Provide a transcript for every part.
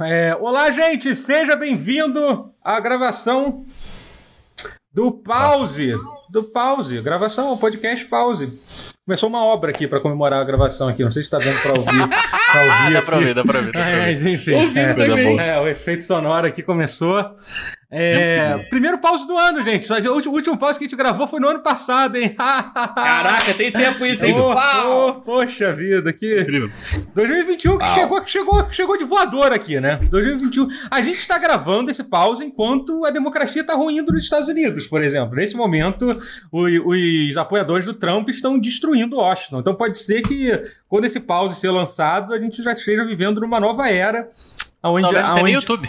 É, olá, gente, seja bem-vindo à gravação do Pause. Do Pause, gravação, podcast Pause. Começou uma obra aqui para comemorar a gravação aqui. Não sei se está dando para ouvir. Pra ouvir dá para ouvir, dá para. Dá pra ouvir. Mas enfim, é, é, o efeito sonoro aqui começou. É, primeiro pause do ano, gente. O último, pause que a gente gravou foi no ano passado, hein? Caraca, tem tempo isso, hein? Oh, oh, poxa vida, que. Incrível. 2021 que chegou, que chegou, que chegou de voador aqui, né? 2021. A gente está gravando esse pause enquanto a democracia está ruindo nos Estados Unidos, por exemplo. Nesse momento, os, os apoiadores do Trump estão destruindo Washington. Então pode ser que quando esse pause ser lançado, a gente já esteja vivendo numa nova era. Onde, Não, aonde... no YouTube.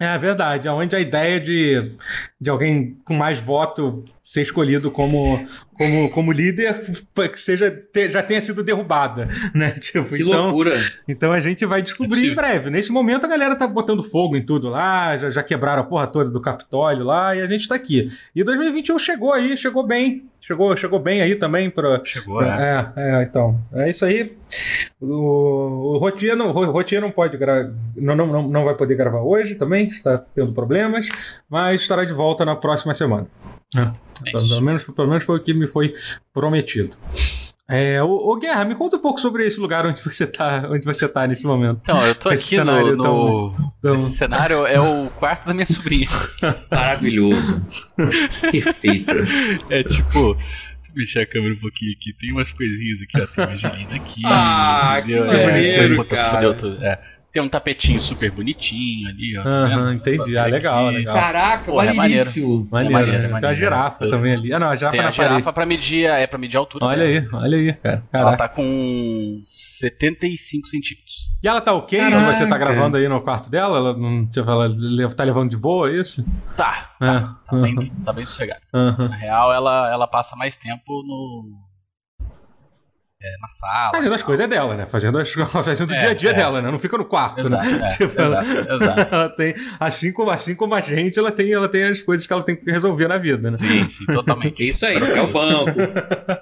É verdade, onde a ideia de, de alguém com mais voto ser escolhido como, como, como líder que seja, já tenha sido derrubada, né? Tipo, que então, loucura! Então a gente vai descobrir é em breve. Nesse momento a galera tá botando fogo em tudo lá, já, já quebraram a porra toda do Capitólio lá e a gente tá aqui. E 2021 chegou aí, chegou bem. Chegou, chegou bem aí também para Chegou, é. é. É, então. É isso aí. O, o Rotier não, o não pode gra... não, não, não vai poder gravar hoje também, está tendo problemas, mas estará de volta na próxima semana. É. É pelo, menos, pelo menos foi o que me foi prometido. É, o, o, Guerra, me conta um pouco sobre esse lugar onde você está onde você tá nesse momento. Então, eu tô esse aqui no, no tão, tão... Esse cenário é o quarto da minha sobrinha. Maravilhoso. Perfeito. É tipo, mexer a câmera um pouquinho aqui. Tem umas coisinhas aqui, ó. Tem uma Angelina aqui. Ah, entendeu? que maneiro, é, cara. Tudo, é. Tem um tapetinho super bonitinho ali, ó. Aham, entendi. Ah, legal, legal. Caraca, Pô, maneiríssimo. É maneiro. maneiro, é maneiro. Tem a girafa é. também ali. Ah, não, a girafa Tem na a girafa pra medir, é pra medir a altura Olha dela. aí, olha aí, cara. Caraca. Ela tá com 75 centímetros. E ela tá ok Caraca. você tá gravando aí no quarto dela? Ela, não, tipo, ela tá levando de boa é isso? Tá, tá. É. Tá, uhum. bem, tá bem sossegada. Uhum. Na real, ela, ela passa mais tempo no é, na sala. Fazendo as coisas é dela, né? Fazendo, as, fazendo o é, dia a dia é. dela, né? Não fica no quarto, exato, né? É, tipo, exato, ela, exato. ela tem, assim como, assim como a gente, ela tem, ela tem as coisas que ela tem que resolver na vida, né? Sim, sim, totalmente. Isso aí, é o banco.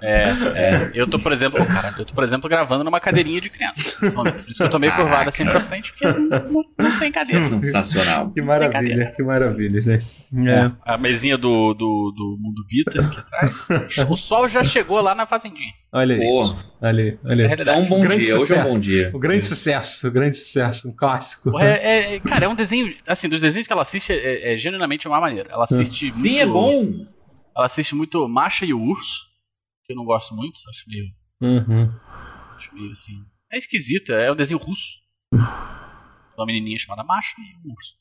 É, é. Eu tô, por exemplo, cara, eu tô, por exemplo, gravando numa cadeirinha de criança. Por isso que eu tô meio curvado assim pra frente, porque não, não tem cadeira. Sensacional. Que maravilha, que maravilha, gente. É. A mesinha do, do, do Mundo Bita aqui atrás. O sol já chegou lá na fazendinha. Olha isso. Aí, olha aí. É um bom dia, sucesso. hoje é um bom dia. O grande sucesso, o grande sucesso, um clássico. É, é, cara, é um desenho, assim, dos desenhos que ela assiste, é, é genuinamente uma maneira. Ela assiste Sim, muito, é bom. Ela assiste muito Macha e o Urso, que eu não gosto muito, acho meio... Uhum. Acho meio assim... É esquisito, é um desenho russo. Uma menininha chamada Macha e um urso.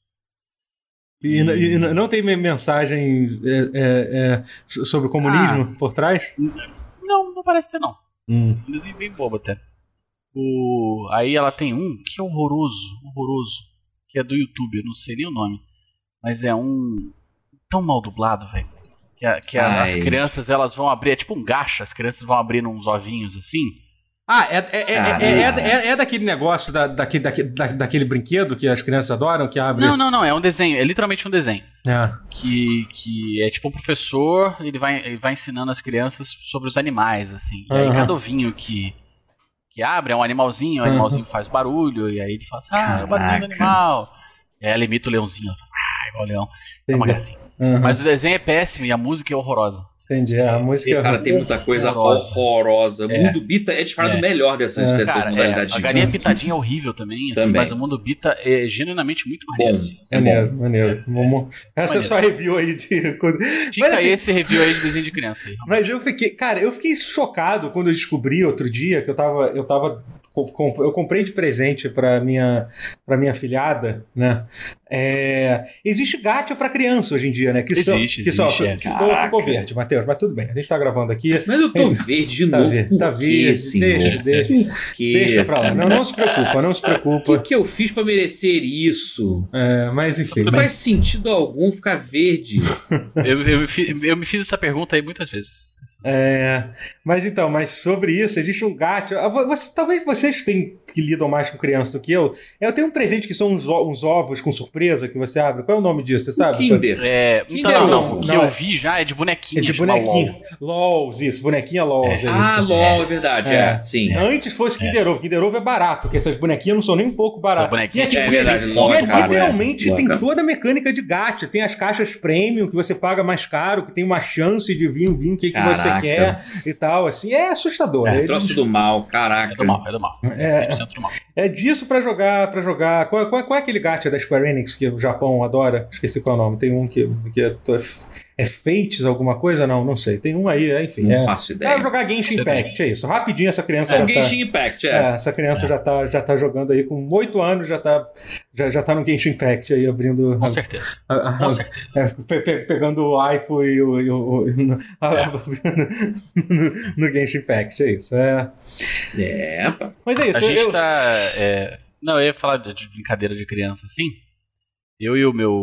E, e, e não tem mensagem é, é, é, sobre o comunismo ah, por trás? Não, não parece ter, não. Hum. Um desenho bem bobo até. O... Aí ela tem um que é horroroso, horroroso, que é do YouTube, eu não sei nem o nome. Mas é um tão mal dublado, velho. Que, a, que a, as crianças elas vão abrir, é tipo um gacha, as crianças vão abrir uns ovinhos assim. Ah, é, é, é, é, é, daquele negócio, da, daquele, daquele, daquele brinquedo que as crianças adoram, que abre. Não, não, não, é um desenho, é literalmente um desenho. É. Que, que é tipo um professor, ele vai, ele vai ensinando as crianças sobre os animais, assim. E aí cada ovinho que, que abre é um animalzinho, o animalzinho faz barulho, e aí ele fala assim, ah, é o barulho do animal. Aí ela imita o leãozinho, ela fala, ah, igual o leão. Entendi. É uma gracinha. Uhum. Mas o desenho é péssimo e a música é horrorosa. Entendi, a música é Cara, tem muita coisa horrorosa. horrorosa. O é. Mundo Bita é disparado é. melhor dessa, é. dessa Cara, modalidade. É. A Galinha Pitadinha é horrível também, assim, também, mas o Mundo Bita é genuinamente muito maneiro. Assim. É maneiro, maneiro. Essa maneiro. é só review aí de... Fica mas, assim, esse review aí de desenho de criança. Aí, mas eu fiquei... Cara, eu fiquei chocado quando eu descobri outro dia que eu tava... Eu tava eu comprei de presente para minha para minha filhada, né? É, existe gacha para criança hoje em dia, né? Que existe, que existe. Só, é. que ficou verde, Matheus, mas tudo bem. A gente tá gravando aqui. Mas eu tô verde de tá novo. Verde, tá verde. Deixa, deixa. Deixa pra lá. Não, não se preocupa, não se preocupa. O que, que eu fiz para merecer isso? É, mas enfim. Não mas... faz sentido algum ficar verde. eu, eu, eu, me fiz essa pergunta aí muitas vezes. É, mas então, mas sobre isso, existe um gato. Você, talvez vocês tenham, que lidam mais com criança do que eu. Eu tenho um presente que são uns, uns ovos com surpresa que você abre. Qual é o nome disso? Você sabe? Kinder. É, Kinder então, não, não, O que não, eu vi já é de bonequinha. É de bonequinha. LOL. isso. Bonequinha LOL. É. É ah, LOL, é verdade. É, sim. Antes fosse Kinder Ovo. Kinder Ovo é barato, porque essas bonequinhas não são nem um pouco baratas. bonequinhas e é, verdade, LOL, é, literalmente tem toda a mecânica de gacha. Tem as caixas premium que você paga mais caro, que tem uma chance de vir, vir o que, você quer e tal. Assim, é assustador. É, é troço do mal, caraca. É do mal, é do mal. É, 100% do mal. É disso pra jogar, para jogar. Qual, qual, qual, é aquele gacha da Square Enix que o Japão adora? Esqueci qual é o nome. Tem um que, que é, é Fates alguma coisa? Não, não sei. Tem um aí, é, enfim. Não é, faço ideia. É jogar Genshin Impact, é isso. Rapidinho essa criança é, já Genshin tá, Impact, é. é. Essa criança é. já, tá, já tá jogando aí com oito anos, já tá, já, já tá no Genshin Impact aí, abrindo... Com certeza. A, a, com certeza. É, pe, pe, pegando o iPhone e o... E o, e no, no, no, Genshin Impact, é isso. É, é Mas é isso. A gente eu... tá... Não, eu ia falar de brincadeira de criança, assim. Eu e o meu...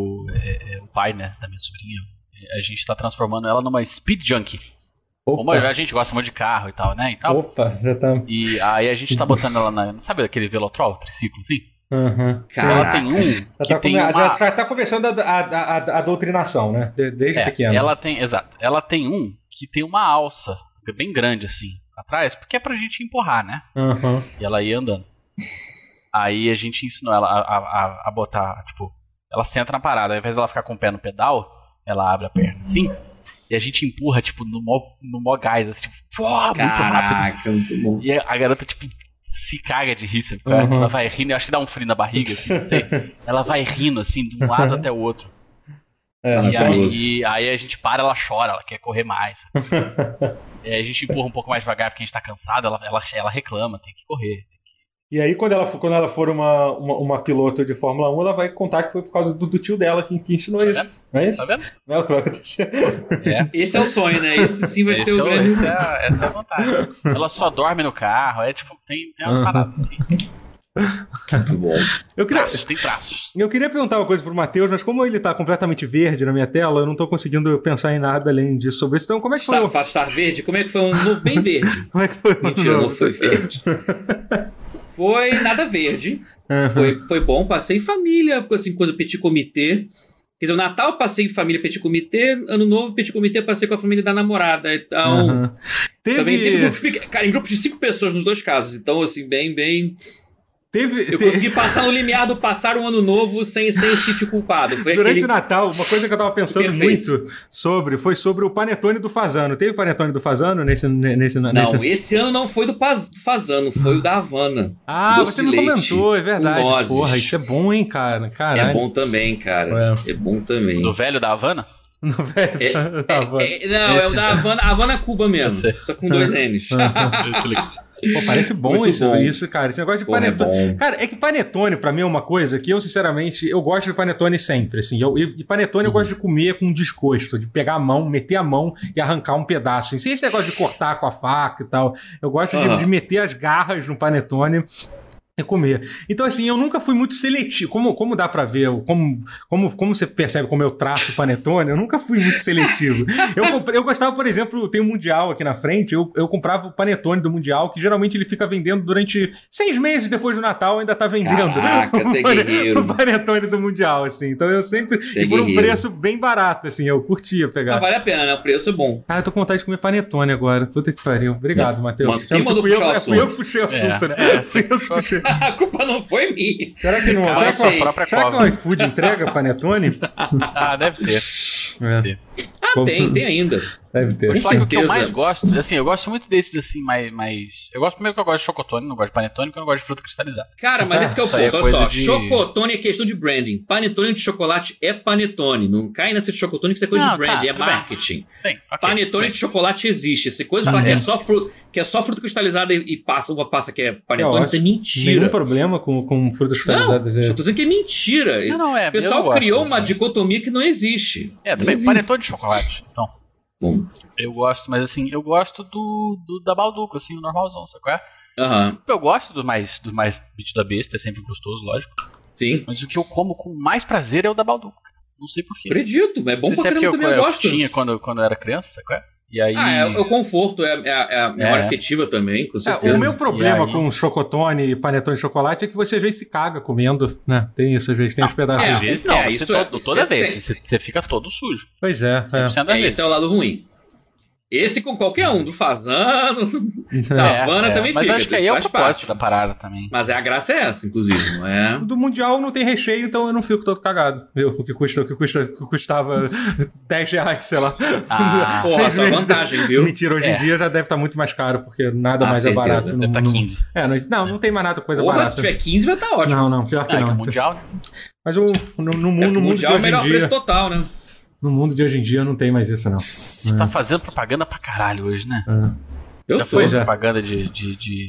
o pai, né, da minha sobrinha a gente está transformando ela numa Speed Junkie. Como a gente gosta muito de carro e tal, né? E tal. Opa, já tá. E aí a gente tá botando ela na. Sabe aquele Velotrol, triciclo, assim? Uhum. Cara, ela tem um. Já que tá, tem come... uma... já, já tá começando a, a, a, a doutrinação, né? Desde é, pequeno. Ela tem, exato. Ela tem um que tem uma alça bem grande, assim, atrás, porque é pra gente empurrar, né? Uhum. E ela ia andando. Aí a gente ensinou ela a, a, a botar, tipo, ela senta na parada, ao invés dela ficar com o pé no pedal, ela abre a perna assim. E a gente empurra, tipo, no mó, no mó gás, assim, tipo, muito rápido. Muito bom. E a garota, tipo, se caga de rir, sabe? Uhum. Ela vai rindo, eu acho que dá um frio na barriga, assim, não sei. ela vai rindo, assim, de um lado até o outro. É, e aí, aí, a gente para, ela chora, ela quer correr mais. e aí a gente empurra um pouco mais devagar porque a gente tá cansado, ela, ela, ela reclama, tem que correr. E aí, quando ela, quando ela for uma, uma, uma, piloto de Fórmula 1, ela vai contar que foi por causa do, do tio dela que, que ensinou tá isso. Não é isso? Tá vendo? Não, claro é. Esse é o sonho, né? Esse sim vai esse ser o grande. Esse é, essa é a vantagem. Ela só dorme no carro, é tipo, tem, tem umas paradas assim. Muito bom. Eu queria, braços, tem braços. Eu queria perguntar uma coisa pro Matheus, mas como ele tá completamente verde na minha tela, eu não tô conseguindo pensar em nada além disso sobre isso. Então, como é que foi? Está, estar verde? Como é que foi um novo bem verde? como é que foi? Mentira, não foi verde. Foi nada verde. Uhum. Foi, foi bom, passei em família, assim, coisa petit comitê. Quer dizer, o Natal passei em família petit comitê, Ano Novo petit comitê passei com a família da namorada. Então, uhum. Teve... também grupos, cara, em grupos de cinco pessoas nos dois casos. Então, assim, bem, bem Teve, eu teve... consegui passar no limiar do passar um ano novo sem, sem sentir culpado. Foi Durante aquele... o Natal, uma coisa que eu tava pensando Perfeito. muito sobre foi sobre o panetone do Fazano. Teve panetone do Fazano nesse, nesse Não, nesse... esse ano não foi do Fazano, foi o da Havana. Ah, você me comentou, é verdade. Porra, isso é bom, hein, cara? Caralho. É bom também, cara. É, é bom também. Do velho da Havana? No velho é, da Havana. É, é, não, esse... é o da Havana, Havana Cuba mesmo. Só com dois N's. Pô, parece bom isso, bom. isso, cara. Esse negócio de Porra, panetone. É cara, é que panetone, pra mim, é uma coisa que eu, sinceramente, eu gosto de panetone sempre, assim. Eu, e panetone uhum. eu gosto de comer com desgosto, de pegar a mão, meter a mão e arrancar um pedaço. Assim. Sem esse negócio de cortar com a faca e tal. Eu gosto uhum. de, de meter as garras no panetone é comer. Então, assim, eu nunca fui muito seletivo. Como, como dá para ver, como, como, como você percebe como eu trato o panetone, eu nunca fui muito seletivo. eu, comprei, eu gostava, por exemplo, tem o um Mundial aqui na frente, eu, eu comprava o panetone do Mundial, que geralmente ele fica vendendo durante seis meses depois do Natal, ainda tá vendendo Caraca, o, panetone, o panetone do Mundial, assim. Então eu sempre. e por um preço bem barato, assim, eu curtia pegar. Mas vale a pena, né? O preço é bom. Cara, eu tô com vontade de comer panetone agora. Puta que pariu. Obrigado, Matheus. Fui, eu, fui eu que puxei o assunto, é. né? É, a culpa não foi minha. Será que não? será, que, será que o iFood entrega panetone? ah, deve ter. É. Deve ter. Ah, tem, tem ainda. Deve ter. Só que o que eu mais gosto, assim, eu gosto muito desses assim, mais. mais... Eu gosto primeiro que eu gosto de chocotone, não gosto de panetone, porque eu não gosto de fruta cristalizada. Cara, mas ah, esse é o ponto, é olha só. De... Chocotone é questão de branding. Panetone de chocolate é panetone. Não cai nessa de chocotone que isso é coisa não, de branding, tá, é marketing. Sim, okay, panetone de chocolate existe. Essa coisa de falar que é só fruta, que é só fruta cristalizada e, e passa, uma passa que é panetone, isso é mentira. Nenhum problema com, com frutas cristalizadas. Não, é. eu tô dizendo que é mentira. Não, não é. O pessoal criou uma dicotomia que não existe. É, também panetone de chocolate. Então. Bom. Eu gosto, mas assim, eu gosto do, do da Balduco, assim, o normalzão, sabe qual é? Uhum. Eu gosto do mais, do mais bicho da besta, é sempre gostoso, lógico. Sim. Mas o que eu como com mais prazer é o da Balduco. Não sei porquê. Acredito, é bom sei pra é porque eu, também, eu, eu gosto. tinha quando, quando eu era criança, sabe qual é? E aí... Ah, é, o conforto, é, é, é a memória é. afetiva também, com certeza. É, o meu problema aí... com chocotone e panetone de chocolate é que você às vezes se caga comendo, né? Tem isso, às vezes tem não, uns pedaços. Às vezes não, isso todo, toda vez, você, você, fica todo sujo. Pois é. é. Esse é o lado ruim. Esse com qualquer um, do Fazano, da é, Havana é, também mas fica. Mas acho que aí é o propósito da parada também. Mas é, a graça é essa, inclusive, não é? Do Mundial não tem recheio, então eu não fico todo cagado. Eu, o que, custa, o que, custa, que custava 10 reais, sei lá. Ah, porra, só vantagem, viu? Mentira, hoje é. em dia já deve estar tá muito mais caro, porque nada ah, mais certeza. é barato. Deve estar tá 15. É, não, não, não tem mais nada coisa porra, barata. se tiver 15 vai estar tá ótimo. Não, não, pior que ah, não. É que mundial? Mas o, no, no mundo, é no mundo mundial é o melhor preço total, né? No mundo de hoje em dia não tem mais isso, não. Você é. tá fazendo propaganda pra caralho hoje, né? É. Eu já fiz é. propaganda de. de, de...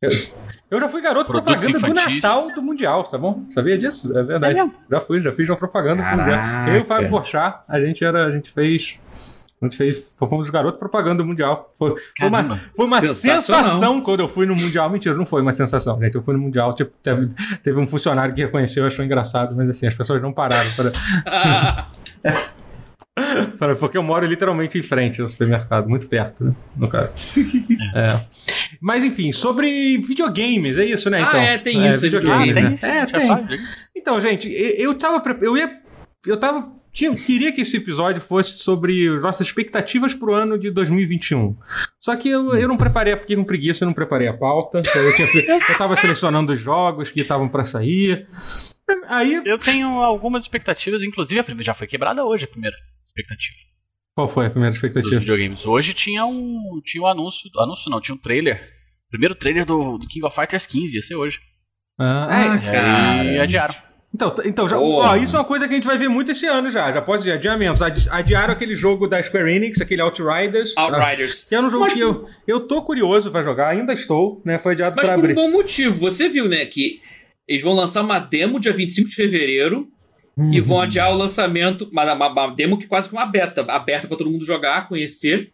Eu, eu, já fui garoto propaganda infantis. do Natal do Mundial, tá bom? Sabia disso? É verdade. É já fui, já fiz uma propaganda Caraca. do Mundial. Eu e o Fábio Porchat, a gente era. A gente fez. A gente fez. Fomos os garotos propaganda do Mundial. Foi, foi uma, foi uma sensação quando eu fui no Mundial. Mentira, não foi uma sensação, gente. Eu fui no Mundial, tipo, teve, teve um funcionário que reconheceu, achou engraçado, mas assim, as pessoas não pararam para. Porque eu moro literalmente em frente ao supermercado, muito perto, né? No caso. é. Mas enfim, sobre videogames, é isso, né? Ah, então, é, tem é, isso, videogame, né? É, tem. Então, gente, eu tava. Eu ia. Eu tava tinha, queria que esse episódio fosse sobre nossas expectativas pro ano de 2021. Só que eu, eu não preparei, fiquei com preguiça, eu não preparei a pauta. Eu, tinha, eu tava selecionando os jogos que estavam para sair. Aí... Eu tenho algumas expectativas, inclusive a primeira já foi quebrada hoje, a primeira expectativa. Qual foi a primeira expectativa? Dos videogames. Hoje tinha um, tinha um anúncio. Anúncio não, tinha um trailer. Primeiro trailer do, do King of Fighters 15, ia ser hoje. Ah, ah cara. E adiaram. Então, então já, ó, isso é uma coisa que a gente vai ver muito esse ano já. Já pode dizer, adiamentos. Adiaram aquele jogo da Square Enix, aquele Outriders. Outriders. Que era um jogo mas, que eu, eu tô curioso pra jogar, ainda estou, né? Foi adiado pra abrir. Mas por um bom motivo. Você viu, né, que eles vão lançar uma demo dia 25 de fevereiro uhum. e vão adiar o lançamento, uma, uma, uma demo que quase que uma beta, aberta para todo mundo jogar, conhecer.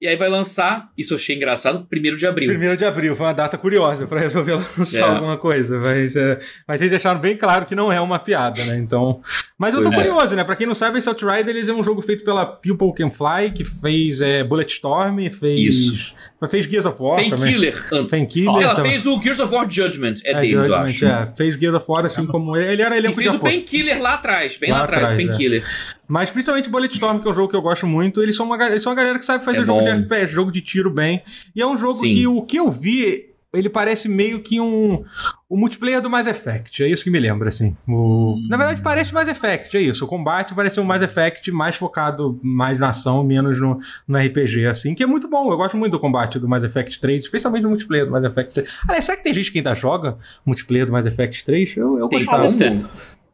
E aí vai lançar, isso eu achei engraçado, 1 de abril. 1 de abril, foi uma data curiosa para resolver lançar é. alguma coisa. Mas, é, mas eles deixaram bem claro que não é uma piada, né? Então. Mas eu tô pois é. curioso, é. né? Pra quem não sabe, esse Outrider eles é um jogo feito pela People Can Fly, que fez é, Bulletstorm, fez. Isso. Fez Gears of War. Painkiller. Painkiller. Ela fez o Gears of War Judgment, é, é deles, Judgment, eu acho. É, fez Gears of War assim como ele. Ele era elenco e fez o Painkiller lá atrás, bem lá, lá atrás, atrás Painkiller. Mas principalmente Bulletstorm, que é um jogo que eu gosto muito, eles são uma, eles são uma galera que sabe fazer é jogo bom. de FPS, jogo de tiro bem. E é um jogo Sim. que o que eu vi, ele parece meio que um o multiplayer do Mass Effect, é isso que me lembra, assim. O... Hum. Na verdade, parece Mass Effect, é isso. O combate parece um Mass Effect mais focado mais na ação, menos no, no RPG, assim, que é muito bom. Eu gosto muito do combate do Mass Effect 3, especialmente no multiplayer do Mass Effect 3. Aliás, será que tem gente que ainda joga multiplayer do Mass Effect 3? Eu, eu tem gostava.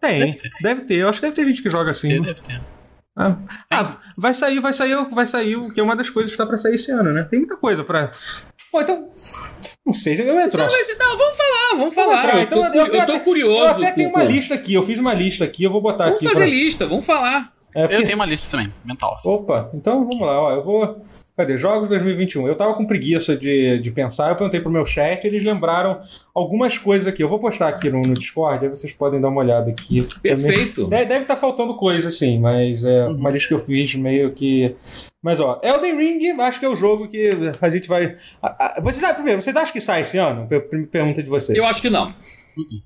Tem, deve ter. deve ter. Eu acho que deve ter gente que joga assim. Deve ter. Ah, ah, vai sair, vai sair, vai sair, que é uma das coisas que está para sair esse ano, né? Tem muita coisa para. Pô, então. Não sei se eu entro. Não, não, vamos falar, vamos falar. Vamos eu, tô, então, eu, eu, tô curioso. Eu até tenho uma lista aqui, eu fiz uma lista aqui, eu vou botar vamos aqui. Vamos fazer pra... lista, vamos falar. É porque... Eu tenho uma lista também, mental. Assim. Opa, então vamos lá, ó. Eu vou. Cadê? Jogos 2021. Eu tava com preguiça de, de pensar, eu perguntei pro meu chat, eles lembraram algumas coisas aqui. Eu vou postar aqui no, no Discord, aí vocês podem dar uma olhada aqui. Perfeito. Deve estar tá faltando coisa, assim, mas é uhum. uma lista que eu fiz meio que. Mas ó, Elden Ring, acho que é o jogo que a gente vai. Vocês, primeiro, vocês acham que sai esse ano? Pergunta de vocês. Eu acho que não. Uhum.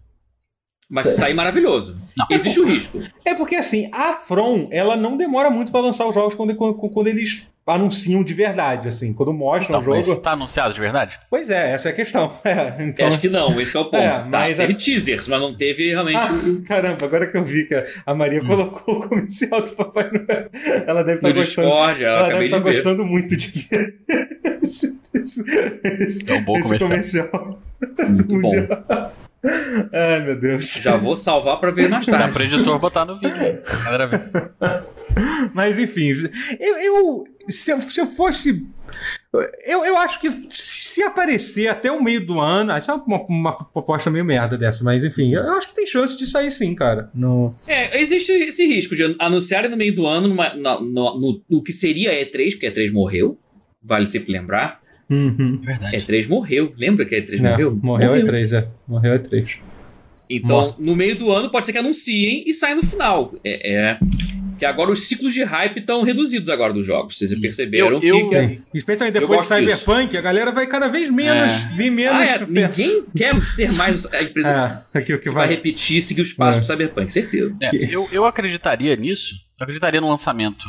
Mas sai maravilhoso. Não. Existe o risco. É porque assim, a From, ela não demora muito para lançar os jogos quando, quando eles anunciam de verdade, assim, quando mostram então, o jogo. Mas tá anunciado de verdade? Pois é, essa é a questão. É, então... Acho que não, esse é o ponto. É, tá, mas teve a... teasers, mas não teve realmente. Ah, caramba, agora que eu vi que a Maria hum. colocou o comercial do Papai Noel, ela deve estar tá gostando. Discord, ela deve estar tá de gostando muito de ver esse, esse, esse, é um bom esse comercial. comercial. Muito bom. Ai, meu Deus. Já vou salvar para ver mais tarde. Dá pra editor botar no vídeo. Mas enfim, eu, eu se, eu se eu fosse. Eu, eu acho que se aparecer até o meio do ano. Essa é uma, uma proposta meio merda dessa, mas enfim, eu acho que tem chance de sair sim, cara. No... É, existe esse risco de anunciarem no meio do ano numa, no, no, no, que seria E3, porque E3 morreu, vale sempre lembrar. Uhum. Verdade. E3 morreu. Lembra que a E3 é, morreu? Morreu, morreu. E3, é. Morreu E3. Então, no meio do ano, pode ser que anunciem e saia no final. É, é, que agora os ciclos de hype estão reduzidos agora dos jogos. Vocês perceberam eu, eu, que, é, Especialmente depois de Cyberpunk, disso. a galera vai cada vez menos é. vir menos. Ah, é. Ninguém quer ser mais a empresa é, que, que vai... vai... repetir, seguir os passos é. do Cyberpunk, certeza. É, eu, eu acreditaria nisso. Eu acreditaria no lançamento.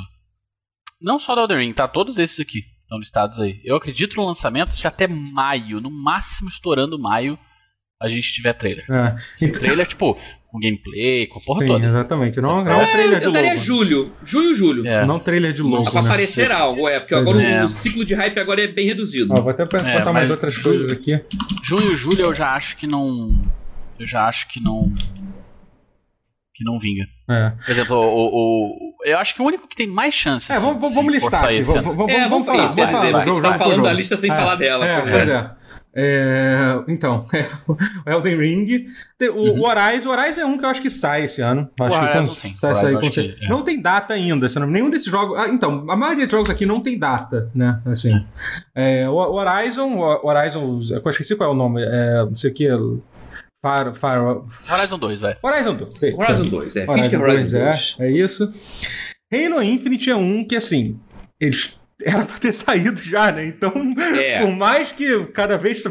Não só da Elden Ring, tá? Todos esses aqui estão listados aí. Eu acredito no lançamento se até maio, no máximo estourando maio, a gente tiver trailer. É. Então... trailer, tipo, com gameplay, com a porra Sim, toda. Exatamente. Não, não é, um trailer de Eu daria julho. Junho, julho. É. Não trailer de logo. Pra né? aparecer algo, é. Porque agora é. o ciclo de hype agora é bem reduzido. Ó, vou até botar é, mais outras coisas aqui. Junho e julho eu já acho que não. Eu já acho que não. Que não vinga. É. Por exemplo, o, o, eu acho que o único que tem mais chances. É, vamos, vamos listar aqui. Vamos, vamos, é, vamos falar. Isso, vamos falar. a gente tá falando da lista sem é, falar dela. É, pois é. É, então, é, o Elden Ring. O, uhum. o Horizon, o Horizon é um que eu acho que sai esse ano. Acho o Horizon, que sim. Sai, sai, que, é. Não tem data ainda. Nenhum desses jogos. Ah, então, a maioria dos jogos aqui não tem data, né? Assim. É, o, o Horizon, o Horizon. Eu esqueci qual é o nome. É, não sei o que. Far, Far, Horizon 2, vai. Horizon 2. Sim, Horizon 2, é. Horizon, Horizon 2, É, é isso. Halo Infinite é um que, assim, eles era pra ter saído já, né? Então, é. por mais que cada vez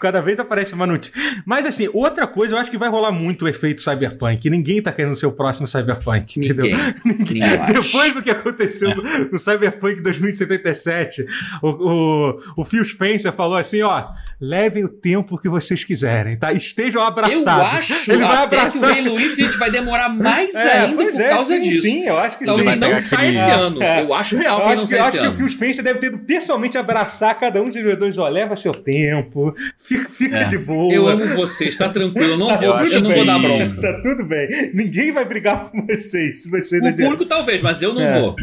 Cada vez aparece uma notícia. Mas assim, outra coisa, eu acho que vai rolar muito o efeito Cyberpunk. Ninguém tá querendo ser o próximo Cyberpunk, Ninguém. entendeu? Ninguém. Depois do que aconteceu é. no Cyberpunk 2077, o, o, o Phil Spencer falou assim: ó, levem o tempo que vocês quiserem, tá? Estejam abraçados. Eu acho Ele vai abraçar... que o Halo Infinite vai demorar mais é, ainda por é, causa sim, disso. Sim, eu acho que então, sim. ele não sai esse ano. É. Eu acho real eu que acho, que, eu acho que o Phil Spencer deve ter pessoalmente abraçar cada um dos jogadores. Ó, leva seu tempo, Fica, fica é. de boa. Eu amo vocês, está tranquilo. Eu não tá vou, eu não vou dar bronca. Tá tudo bem. Ninguém vai brigar com vocês. vocês o público talvez, mas eu não é. vou.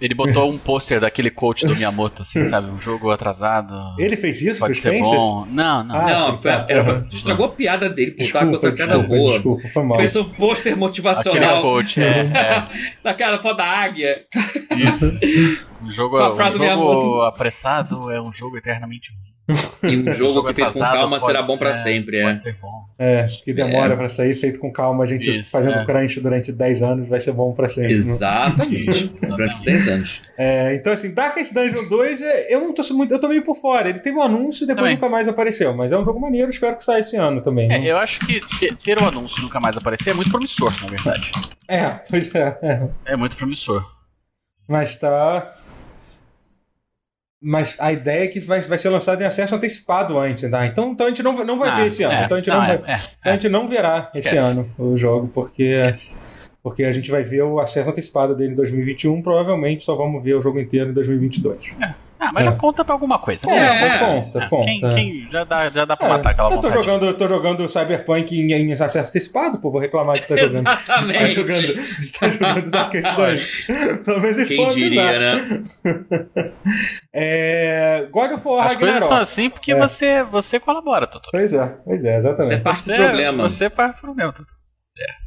Ele botou um pôster daquele coach do Miyamoto, assim, sabe? Um jogo atrasado. Ele fez isso? Pode ser bom. Não, não. Ah, não, foi, tá, era, estragou a piada dele por estar com outra piada boa. Desculpa, foi mal. Fez um pôster motivacional. Aquele coach, é. é. Naquela foto da águia. Isso. Um jogo, um jogo apressado é um jogo eternamente ruim. E um jogo, que feito com calma pode, será bom para é, sempre, é. Pode ser bom. É, que demora é. para sair, feito com calma, a gente Isso, fazendo é. crunch durante 10 anos vai ser bom para sempre. Exatamente. durante 10 anos. É, então, assim, Darkest Dungeon 2, é, eu não tô muito. Eu tô meio por fora. Ele teve um anúncio e depois também. nunca mais apareceu. Mas é um jogo maneiro, espero que saia esse ano também. É, eu acho que ter o um anúncio e nunca mais aparecer é muito promissor, na verdade. É, pois é. É, é muito promissor. Mas tá. Mas a ideia é que vai, vai ser lançado em acesso antecipado antes, tá? Então, então a gente não, não vai ah, ver esse ano. É, então a gente não, não vai, é, a gente não verá Esquece. esse ano o jogo, porque porque a gente vai ver o acesso antecipado dele em 2021, provavelmente só vamos ver o jogo inteiro em 2022. É. Ah, mas é. já conta pra alguma coisa. É, é conta, é. conta. Quem, quem, já, dá, já dá pra é. matar aquela eu tô vontade. Jogando, eu tô jogando Cyberpunk em, em acesso antecipado, pô, vou reclamar de estar jogando. Exatamente. De estar jogando, de estar jogando Darkest Dungeon. Pelo menos eles Quem diria, né? é, God of War As Ragnarok. coisas são assim porque é. você, você colabora, Tutu. Pois é, pois é, exatamente. Você parte do problema. Você parte do problema, Tutu. É.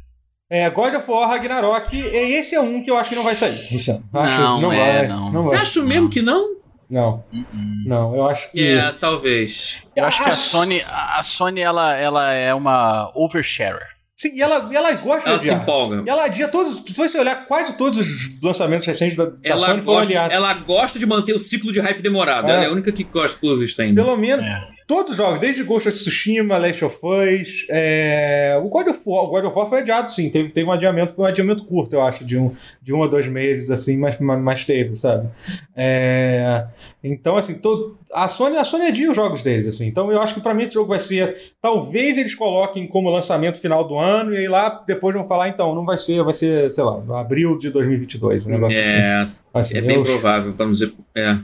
É, God of War Ragnarok, esse é um que eu acho que não vai sair esse ano. Acho não, não é, vai. Não. não Você acha mesmo que não? Não. Uh -uh. Não, eu acho que. É, talvez. Eu acho que a Sony, a Sony ela, ela é uma oversharer. Sim, e ela, e ela gosta ela de se empolga. E ela adia todos. Se você olhar, quase todos os lançamentos recentes da, da ela Sony foram aliados. Ela gosta de manter o ciclo de hype demorado. É. Ela é a única que gosta, pelo visto, ainda. Pelo menos. É. Todos os jogos, desde Ghost of Tsushima, Last of Us, é... o God of War, o God of War foi adiado, sim, teve, teve um adiamento, foi um adiamento curto, eu acho, de um, de um ou dois meses, assim, mas, mas teve, sabe? É... Então, assim, todo... a Sony, a Sony adia os jogos deles, assim, então eu acho que para mim esse jogo vai ser, talvez eles coloquem como lançamento final do ano, e aí lá depois vão falar, então, não vai ser, vai ser, sei lá, abril de 2022, um negócio é, assim. assim. É bem eu, provável, para não dizer, é.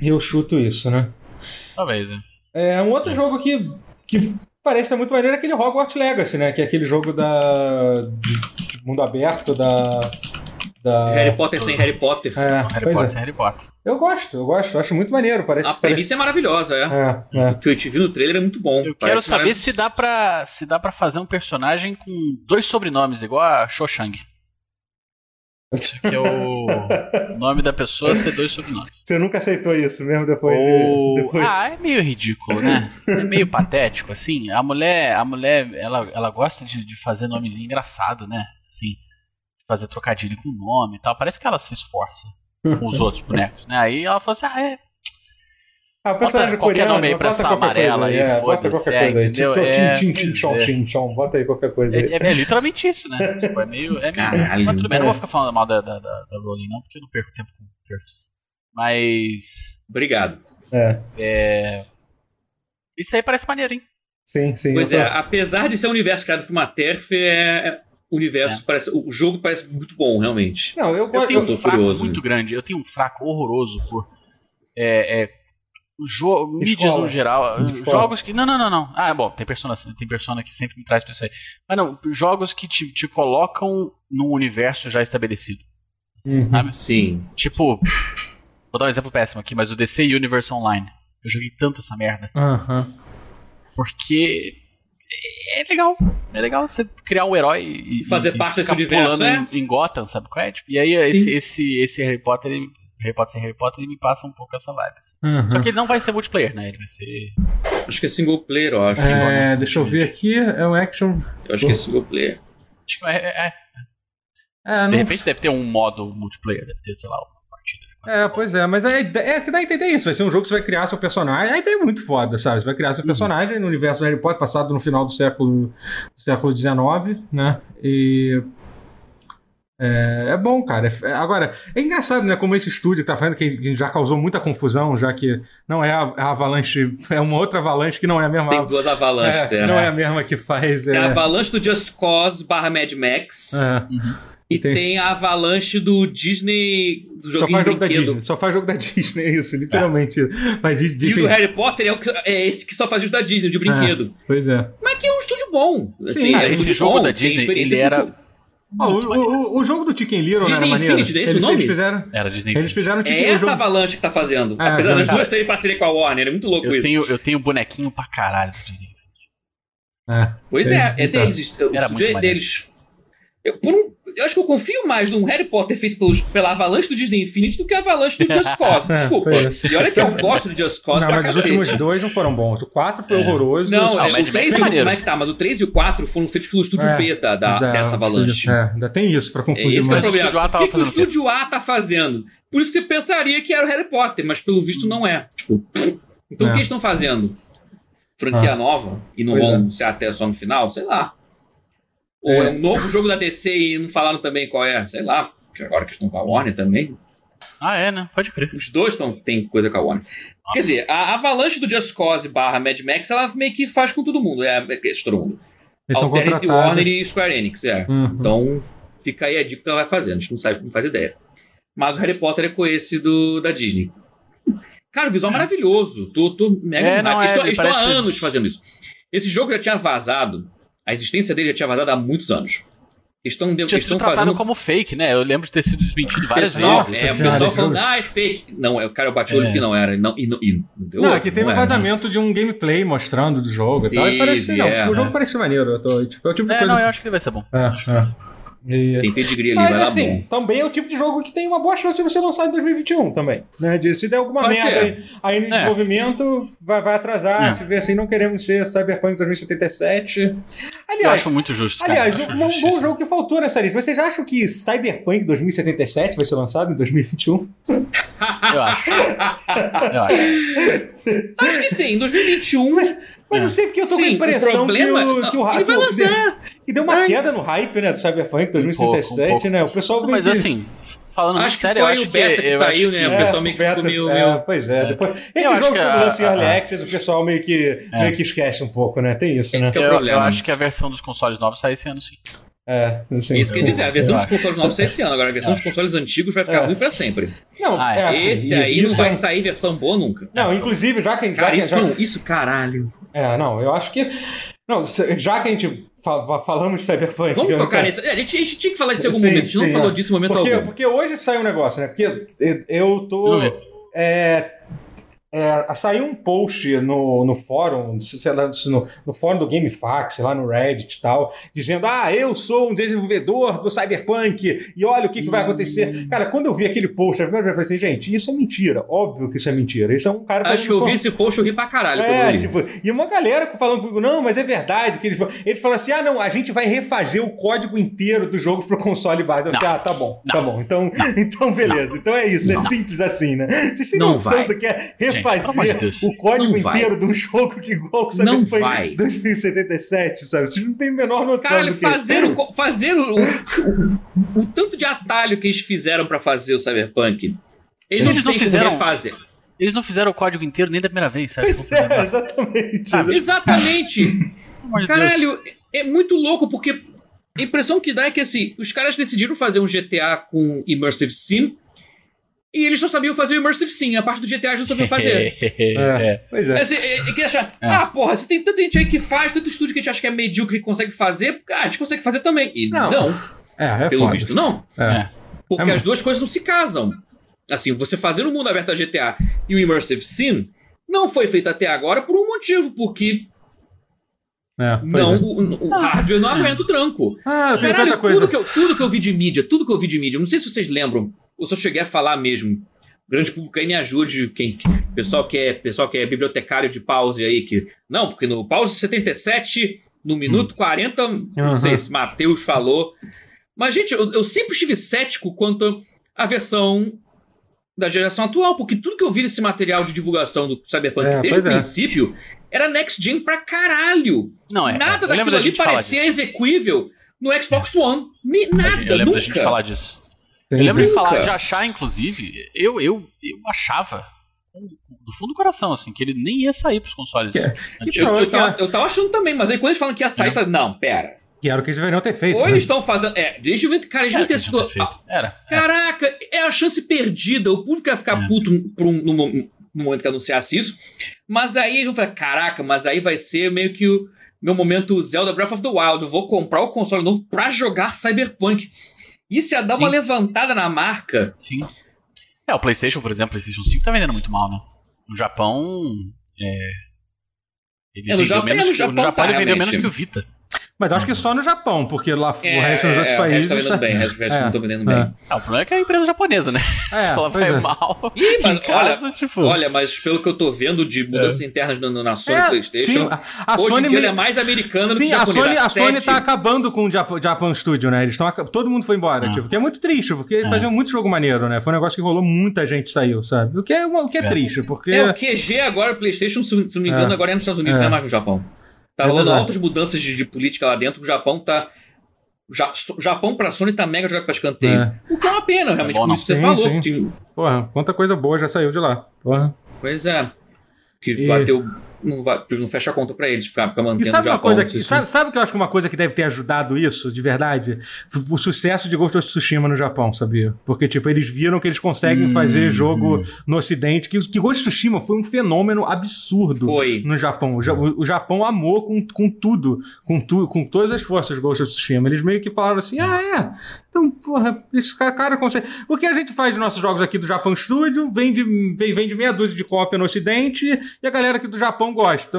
Eu chuto isso, né? Talvez, é. É um outro jogo que, que parece muito maneiro é aquele Hogwarts Legacy, né? Que é aquele jogo da de, de mundo aberto da da... Harry Potter sem Harry Potter. É, Harry Potter é. sem Harry Potter. Eu gosto, eu gosto, acho muito maneiro. Parece, a premissa parece... é maravilhosa, é. é, é. O que eu te vi no trailer é muito bom. Eu quero saber se dá, pra, se dá pra fazer um personagem com dois sobrenomes, igual a Shoshang. Que é o nome da pessoa ser dois sobrenomes. Você nunca aceitou isso mesmo depois Ou... de. Depois... Ah, é meio ridículo, né? É meio patético, assim. A mulher, a mulher ela, ela gosta de, de fazer nomezinho engraçado, né? Assim. fazer trocadilho com o nome e tal. Parece que ela se esforça com os outros bonecos, né? Aí ela falou assim: ah, é. Ah, o personagem bota qualquer coreano, nome aí pra essa qualquer amarela aí, é, bota qualquer é, coisa aí. Tim, É, tim, chão, é. tim, bota aí qualquer coisa aí. É, é- é literalmente isso, né? tipo, é meio. É Caralho. mas tudo bem, É. não vou ficar falando mal da, da, da, da Rowling, não, porque eu não perco tempo com Turfs. Mas. Obrigado. É, É. Isso aí parece maneiro, hein? sim, sim. Pois eu é, tô- apesar de ser um universo criado por uma TERF, é, é- o universo parece. O jogo parece muito bom, realmente. Não, eu Eu gosto. tenho tô um fraco curioso. muito grande, eu tenho um fraco horroroso por. É. é jogo, mídias no geral, Escola. jogos que. Não, não, não, não. Ah, bom, tem persona, tem persona que sempre me traz pra isso aí. Mas não, jogos que te, te colocam num universo já estabelecido. Uhum. Sabe? Sim. Tipo, vou dar um exemplo péssimo aqui, mas o DC Universe Online. Eu joguei tanto essa merda. Aham. Porque é legal. É legal você criar um herói e, Fazer e parte desse ficar universo, pulando é? em, em Gotham, sabe qual é? Tipo, e aí esse, esse, esse Harry Potter, ele, Harry Potter sem Harry Potter, ele me passa um pouco essa vibe. assim. Uhum. Só que ele não vai ser multiplayer, né? Ele vai ser. Acho que é single player, eu acho. É, deixa eu ver aqui, é um action. Eu acho que é single player. Acho que é, é- é. É, de não- repente deve ter um modo multiplayer, deve ter, sei lá, uma partida. É, pois é, mas a ideia, é que dá a entender isso. Vai ser um jogo que você vai criar seu personagem. A ideia é muito foda, sabe? Você vai criar seu personagem no universo do Harry Potter, passado no final do século do século XIX, né? E. É, é bom, cara. É- Agora, é engraçado, né? Como esse estúdio que tá fazendo, que já causou muita confusão, já que não é a, a Avalanche, é uma outra Avalanche que não é a mesma. Tem duas avalanches, é, é. não é a mesma que faz. Tem É, a avalanche do Just Cause barra Mad Max. é. E tem- tem... a avalanche do Disney. Do Só faz de jogo da brinquedo. Disney. Só faz jogo da Disney, é isso, literalmente. Mas Disney E o do Harry Potter é, o que- é esse que só faz os da Disney, de brinquedo. Pois é. Mas que é um estúdio bom. Assim, Sim, é um esse jogo bom, da Disney, ele era- muito- Ó, o, o, o jogo do Chicken Little Disney era maneiro? Infinity, não é esse eles, o nome? Eles fizeram, Era Disney. eles fizeram tipo É essa jogo... avalanche que tá fazendo. Ah, Apesar das duas terem parceria com a Warner, é muito louco eu isso. tenho, eu tenho bonequinho pra caralho do Disney. É. Pois é, é Então. deles. O estúdio é maneiro. deles. Eu, por um- eu acho que eu confio mais num Harry Potter feito pelos, pela Avalanche do Disney Infinity do que a Avalanche do Just Cause. É, Desculpa. pois E olha que eu gosto do Just Cause Não, pra mas os cacete. últimos dois não foram bons. O 4 foi É. horroroso. Não, o é, o Max 3 é e o, maneiro. como é que tá? Mas o 3 e o 4 foram feitos pelo estúdio É, B da, da- da- dessa Avalanche. É, ainda tem isso pra É confundir esse que é o mais. o problema. estúdio A O tava que, que o o estúdio A tá fazendo? Por isso você pensaria que era o Harry Potter, mas pelo visto não é. Tipo, então É. o que eles estão fazendo? Franquia Ah. nova? E não Pois vão ser até só no final? Sei lá. Ou é. É. um novo jogo da DC e não falaram também qual é? Sei lá. Porque agora que estão com a Warner também. Ah, é, né? Pode crer. Os dois tão, tem coisa com a Warner. Quer dizer, a Avalanche do Just Cause barra Mad Max, ela meio que faz com todo mundo. É, é todo mundo. Eles. Warner e Square Enix, é. Uhum. Então, fica aí a dica que ela vai fazendo. A gente não sabe, não faz ideia. Mas o Harry Potter é com esse do, da Disney. Cara, o visual é maravilhoso. Tô, tô mega É, não, é, Estou, estou há anos fazendo isso. Esse jogo já tinha vazado. A existência dele já tinha vazado há muitos anos. Eles estão, Tinha eles sido estão tratado fazendo. como fake, né? Eu lembro de ter sido desmentido várias pessoal, vezes. é, o pessoal falando, ah, é fake. Não, é, o cara bateu o olho É. que não era. Não, e não, e não deu Não, outro, aqui teve um era. vazamento de um gameplay mostrando do jogo e tal. E parece, não, é, o jogo né? parece maneiro. Eu tô, tipo, é o tipo de É, coisa. não, eu acho que ele vai ser bom. É, Acho que vai é. ser bom. E- Tem pedigree ali, Mas vai lá assim, bom. também é o tipo de jogo que tem uma boa chance de você lançar em 2021 também. Né? De, se der alguma Pode merda ser. aí, aí no É. desenvolvimento, vai, vai atrasar. É. Se vê assim, não queremos ser Cyberpunk 2077. Eu Aliás, acho muito justo, cara. aliás Eu um, um bom jogo que faltou nessa lista. Vocês acham que Cyberpunk 2077 vai ser lançado em 2021? Eu acho. Eu acho. Acho que sim, em 2021. Mas, mas não sei porque eu tô com a Sim, o impressão problema- que o, que o ele vai lançar. Que deu uma queda no hype, né? Do Cyberpunk 2077, um pouco. né? O pessoal meio Mas que- assim, falando Acho que sério, foi eu acho o beta que eu saiu, né? que- O pessoal meio que ficou beta- meio- é, meio- Pois é. Depois, esse acho jogo que quando a- lança em Early Access, o pessoal meio que, É. meio que esquece um pouco, né? Tem isso, né? Esse que é o Eu, eu acho que a versão dos consoles novos sai esse ano, sim. É, assim, Isso quer dizer, a versão dos consoles novos sai esse ano, agora a versão dos consoles antigos vai ficar É. ruim pra sempre. Não, Ah, é é. assim, Esse isso- aí não isso vai é um- sair versão boa nunca. Não, inclusive, já que, já, Cara, que- isso, já, isso caralho. É, não, eu acho que. Não, já que a gente fa- fa- falamos de Cyberpunk. Vamos não tocar quero- nesse. é, A gente, a gente tinha que falar disso em algum Sim, momento, a gente não sim, falou é. disso em momento porque, algum. porque hoje saiu um negócio, né? Porque eu- tô. não. É, é, saiu um post no, no fórum, sei lá, no, no fórum do GameFAQs, lá no Reddit e tal, dizendo: Ah, eu sou um desenvolvedor do Cyberpunk e olha o que, que vai acontecer. Cara, quando eu vi aquele post, a primeira vez eu falei assim: gente, isso é mentira. Óbvio que isso é mentira. Isso é um cara. Acho que eu vi esse post, eu ri pra caralho. É, tipo, e uma galera falando comigo: Não, mas é verdade. que Eles, eles falam assim: Ah, não, a gente vai refazer o código inteiro dos jogos pro console base. Eu falei, ah, tá bom, tá bom. Então, então beleza. Então é isso, é simples assim, né? Vocês têm noção do que é fazer o código inteiro de um jogo que igual que não foi vai. 2077, sabe? Vocês não têm a menor noção Caralho, do que fazer, o, fazer o, o, o, o, tanto de atalho que eles fizeram para fazer o Cyberpunk. Eles, eles não, não fizeram fazer. Eles não fizeram o código inteiro nem da primeira vez, sabe? É, exatamente. Sabe? Exatamente. Caralho, é muito louco porque a impressão que dá é que assim, os caras decidiram fazer um GTA com Immersive Sim e eles só sabiam fazer o Immersive Sim, a parte do GTA eles não sabiam fazer. é, pois é. Assim, é, é que achar, é. ah, porra, se tem tanta gente aí que faz, tanto estúdio que a gente acha que é medíocre que consegue fazer, ah, a gente consegue fazer também. E não. não. É, é pelo foda. visto, não. É. é. Porque as duas coisas não se casam. Assim, você fazer o mundo aberto da GTA e o Immersive Sim não foi feito até agora por um motivo, porque é, não, é. o, o hardware não aguenta o tranco. Ah, tem Caralho, tanta coisa. Tudo que, eu, tudo que eu vi de mídia, tudo que eu vi de mídia, não sei se vocês lembram, ou se eu cheguei a falar mesmo. O grande público aí me ajude, quem pessoal que é, pessoal que é bibliotecário de pause aí que não, porque no pause 77 no minuto hum. 40, uhum. não sei se Matheus falou. Mas gente, eu, eu sempre estive cético quanto à versão da geração atual, porque tudo que eu vi nesse material de divulgação do Cyberpunk é, desde o é. princípio era next gen pra caralho. Não, é, Nada é. daquilo ali parecia execuível no Xbox One. Nada, eu lembro nunca. da gente falar disso. Eu lembro de falar, de achar, inclusive, eu, eu, eu achava do fundo do coração, assim, que ele nem ia sair pros consoles. Que, que eu, eu, tava, eu, tava, achando também, mas aí quando eles falam que ia sair, eu falei, não, pera. Que era o que eles deveriam ter feito. Ou né? eles estão fazendo. É, desde o cara, eles deveriam ter sido. Ter ah, era. Caraca, é a chance perdida. O público ia ficar é. puto um, no, no, momento que anunciasse isso. Mas aí eles vão falar: caraca, mas aí vai ser meio que o meu momento Zelda Breath of the Wild. Eu vou comprar o console novo pra jogar Cyberpunk. Isso ia dar Sim. uma levantada na marca. Sim. É, o PlayStation, por exemplo, o PlayStation 5 tá vendendo muito mal, né? No Japão. É... Ele é, no Japão, menos, é, no Japão, no Japão tá, ele vendeu menos que o Vita. Mas acho que só no Japão, porque lá é, o resto dos outros é, países. O resto tá vendendo bem, o resto, é, não tá vendendo bem. Ah, o problema é que é a empresa japonesa, né? É, Se ela vai é. mal. Ih, mas casa, olha, tipo... olha, mas pelo que eu tô vendo de mudanças internas na, na Sony é, Playstation, sim, a, a hoje Sony em dia me... é mais americana sim, do que japonesa. Sim, a Sony, a Sony tá acabando com o Japan, Japan Studio, né? Eles estão todo mundo foi embora, ah. tipo, que é muito triste, porque eles faziam muito jogo maneiro, né? Foi um negócio que rolou, muita gente saiu, sabe? O que é, o que é, triste, porque... É, o QG agora, Playstation, se não me engano, agora é nos Estados Unidos, não é mais no Japão. Tá é rolando altas mudanças de, de, política lá dentro. O Japão tá. O Japão pra Sony tá mega jogado pra escanteio. É. O que é uma pena, realmente, é bom, por isso que você falou. Sim. Porra, quanta coisa boa já saiu de lá. Porra. Pois é. Que e... bateu não, vai, não fecha a conta para eles, ficar, ficar mantendo e sabe. Uma coisa que, sabe, sabe que eu acho que uma coisa que deve ter ajudado isso, de verdade? O sucesso de Ghost of Tsushima no Japão, sabia? Porque, tipo, eles viram que eles conseguem hum, fazer jogo no Ocidente, que, que Ghost of Tsushima foi um fenômeno absurdo foi. no Japão. O, o, Japão amou com, com tudo, com, tu, com todas as forças de Ghost of Tsushima. Eles meio que falaram assim, ah, é, então, porra, esse cara consegue. O que a gente faz nos nossos jogos aqui do Japão Studio, vende, vende meia dúzia de cópia no Ocidente, e a galera aqui do Japão gosta.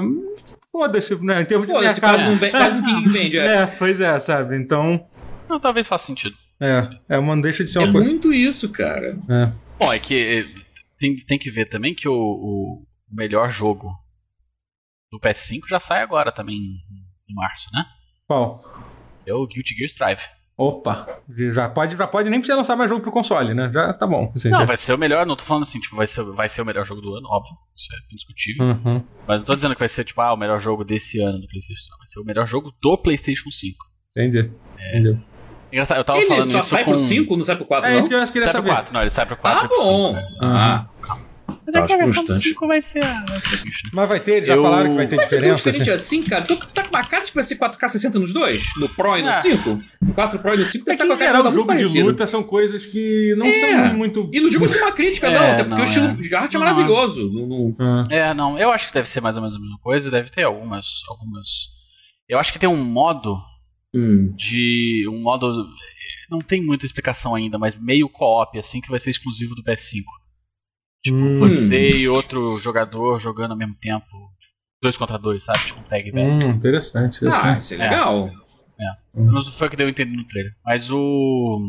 Foda-se, né? Em termos de mercado. Quase não, quase ninguém vende, é. é. Pois é, sabe? Então. Não, talvez faça sentido. É, é uma deixa de ser uma é coisa. É muito isso, cara. É. Bom, é que eh, tem, tem que ver também que o, o melhor jogo do PS5 já sai agora também em março, né? Qual? É o Guilty Gear Strive. Opa, já pode, já pode nem precisar lançar mais jogo pro console, né? Já tá bom. Assim, não, já... vai ser o melhor, não tô falando assim, tipo, vai ser, vai ser o melhor jogo do ano, óbvio, isso é indiscutível. Uhum. Mas não tô dizendo que vai ser, tipo, ah, o melhor jogo desse ano do PlayStation, vai ser o melhor jogo do PlayStation 5. Entendi. É... Entendi. Engraçado, eu tava ele falando só isso sai com... pro 5, não sai pro 4, é, não? É isso que eu acho que ele sai pro 4, não, ele sai pro 4 Ah, bom. 5, ah, calma. Mas é que a versão do 5 vai ser, vai ser bicho. Né? Mas vai ter, já eu... falaram que vai ter vai diferença. Vai ser diferente assim, cara? Tu tá com uma cara de que vai ser 4K 60 nos dois? No Pro e no 5? No 4 Pro e no 5 deve é estar com a cara geral, o jogo de luta são coisas que não é. são muito... E não digo de uma crítica, é, não. Até porque não, o estilo de arte é maravilhoso. Não, não... É, não. Eu acho que deve ser mais ou menos a mesma coisa. Deve ter algumas... algumas... Eu acho que tem um modo hum. de... Um modo... Não tem muita explicação ainda, mas meio co-op, assim, que vai ser exclusivo do PS5 Tipo, hum. você e outro jogador jogando ao mesmo tempo. Dois contra dois, sabe? Tipo um tag hum, interessante. Ah, isso é legal. É. é. Não foi o que deu entender no trailer. Mas o.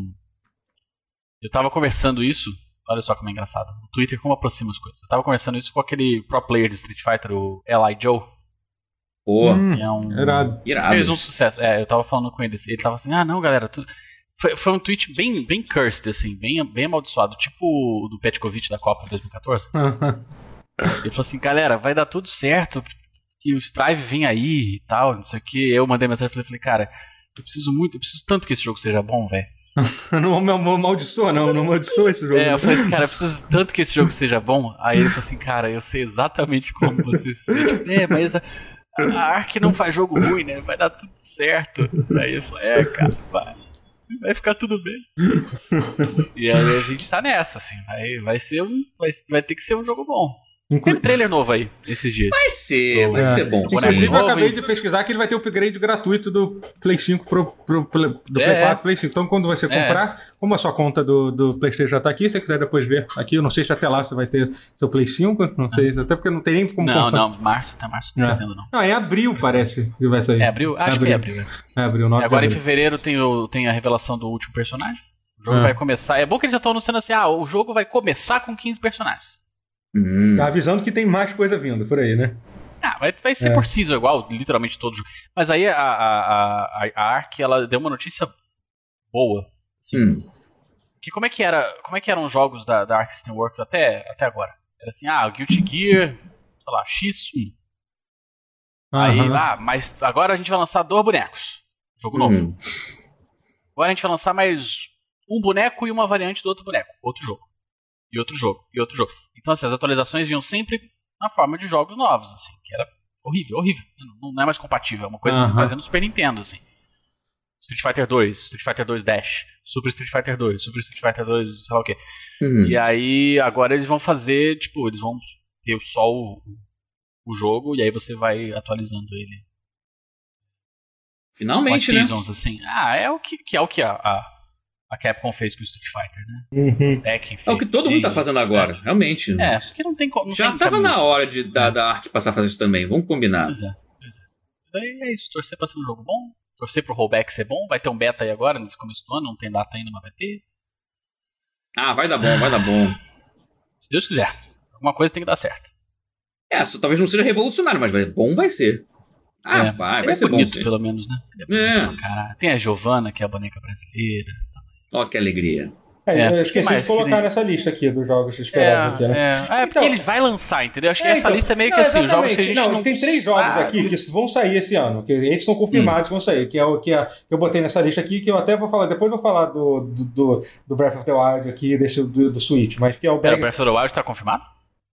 Eu tava conversando isso. Olha só como é engraçado. O Twitter como aproxima as coisas. Eu tava conversando isso com aquele pro player de Street Fighter, o L.I. Joe. Pô, hum, é um. Irado. irado. Fez um sucesso. É, eu tava falando com ele. Ele tava assim: ah, não, galera. Tu... Foi, foi um tweet bem, bem cursed, assim, bem, bem amaldiçoado, tipo o do Petkovic da Copa de 2014. ele falou assim: galera, vai dar tudo certo, que o Strive vem aí e tal, não sei o que. Eu mandei mensagem pra ele falei: cara, eu preciso muito, eu preciso tanto que esse jogo seja bom, velho. não me amaldiçoa, não, não amaldiçoa esse jogo. É, eu falei assim, cara, eu preciso tanto que esse jogo seja bom. Aí ele falou assim, cara, eu sei exatamente como você se sente. É, mas a, a Ark não faz jogo ruim, né? Vai dar tudo certo. Aí ele falou, é, cara, vai. Vai ficar tudo bem. e aí a gente tá nessa, assim. Vai, vai ser um. Vai, vai ter que ser um jogo bom. Inclu... Tem um trailer novo aí, esses dias. Vai ser, vai é. ser bom. Inclusive, eu acabei de pesquisar que ele vai ter o upgrade gratuito do Play 5 pro, pro, pro do Play 4 Play 5. Então, quando você é. comprar, como a sua conta do, do PlayStation já tá aqui, se você quiser depois ver aqui, eu não sei se até lá você vai ter seu Play 5, não sei, até porque não tem nem como Não, comprar. não, março, até março não é. tá tendo, não. Não, é abril, parece, que vai sair. É abril? Acho é abril. que é abril. É abril, 9 Agora em fevereiro tem, o, tem a revelação do último personagem. O jogo é. vai começar. É bom que eles já estão anunciando assim: ah, o jogo vai começar com 15 personagens. Hum. Tá avisando que tem mais coisa vindo por aí, né? Ah, vai, vai ser é. por season igual, literalmente todos. Mas aí a, a, a, a Ark, ela deu uma notícia boa. Assim, hum. Que como é que era, como é que eram os jogos da, da Arc System Works até, até agora? Era assim, ah, Guilty Gear, sei lá, X1. Aí, ah, mas agora a gente vai lançar dois bonecos. Jogo novo. Hum. Agora a gente vai lançar mais um boneco e uma variante do outro boneco. Outro jogo. E outro jogo. E outro jogo. Então, assim, as atualizações vinham sempre na forma de jogos novos, assim, que era horrível, horrível. Não, não é mais compatível, é uma coisa uhum. que você fazia no Super Nintendo, assim. Street Fighter 2, Street Fighter 2 Dash, Super Street Fighter 2, Super Street Fighter 2, sei lá o quê. Uhum. E aí, agora eles vão fazer, tipo, eles vão ter só o, o jogo e aí você vai atualizando ele. Finalmente, né? seasons, assim. Ah, é o que, que é o que a, a a Capcom fez com o Street Fighter, né? Uhum. é o que todo mundo tá fazendo agora, é. realmente. Né? É, porque não tem como. Já tava caminho. na hora de, da, da arte passar a fazer isso também, vamos combinar. Pois é, pois é. Daí é isso, torcer pra ser um jogo bom, torcer pro rollback ser bom, vai ter um beta aí agora, nesse começo do ano, não tem data ainda, mas vai ter. Ah, vai dar bom, vai dar bom. Se Deus quiser. Alguma coisa tem que dar certo. É, só, talvez não seja revolucionário, mas vai, bom vai ser. Ah, é, vai, vai é ser bonito, bom. pelo menos, né? É. é. Tem a Giovana, que é a boneca brasileira. Ó, que alegria. É, é, eu esqueci de colocar ele... nessa lista aqui dos jogos esperados é, aqui, né? É, é porque então, ele vai lançar, entendeu? Acho que é, essa então, lista é meio que não, assim, os jogos que a gente não, não Tem três sabe. jogos aqui que vão sair esse ano, que esses são confirmados hum. que vão sair, que é o que, é, que, eu botei nessa lista aqui, que eu até vou falar, depois vou falar do, do, do, Breath of the Wild aqui, desse, do, do Switch, mas que é o... Pera, o Breath of the Wild tá confirmado?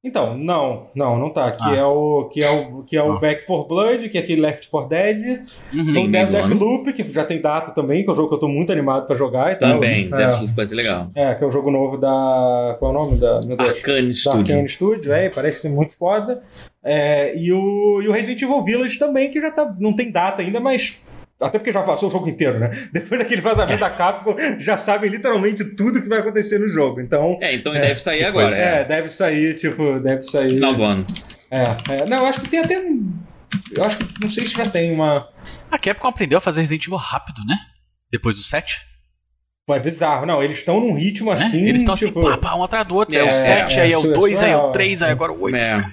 Então, não, não, não tá. Que ah. é o que é o que é o ah. Back for Blood, que é aquele Left 4 Dead. Uhum. Tem Deathloop, que já tem data também, que é um jogo que eu tô muito animado pra jogar e tal. Também, é, Deathloop vai ser legal. É, que é o jogo novo da. Qual é o nome da. Meu Deus, Arcane Studio. Arcane Studio, é, parece ser muito foda. É, e, o, e o Resident Evil Village também, que já tá. Não tem data ainda, mas até porque já passou o jogo inteiro, né? Depois daquele vazamento é. da Capcom, já sabem literalmente tudo que vai acontecer no jogo. Então. É, então é, deve sair tipo, agora. É, é, deve sair, tipo, deve sair. Final do ano. É, é. Não, eu acho que tem até. Eu acho que. Não sei se já tem uma. A Capcom aprendeu a fazer Resident Evil rápido, né? Depois do 7. Pô, é bizarro. Não, eles estão num ritmo né? assim. Eles estão assim, tipo... assim, pá, pá, um atrás do outro. É, é o 7, aí é o 2, aí é o 3, aí agora o 8. É.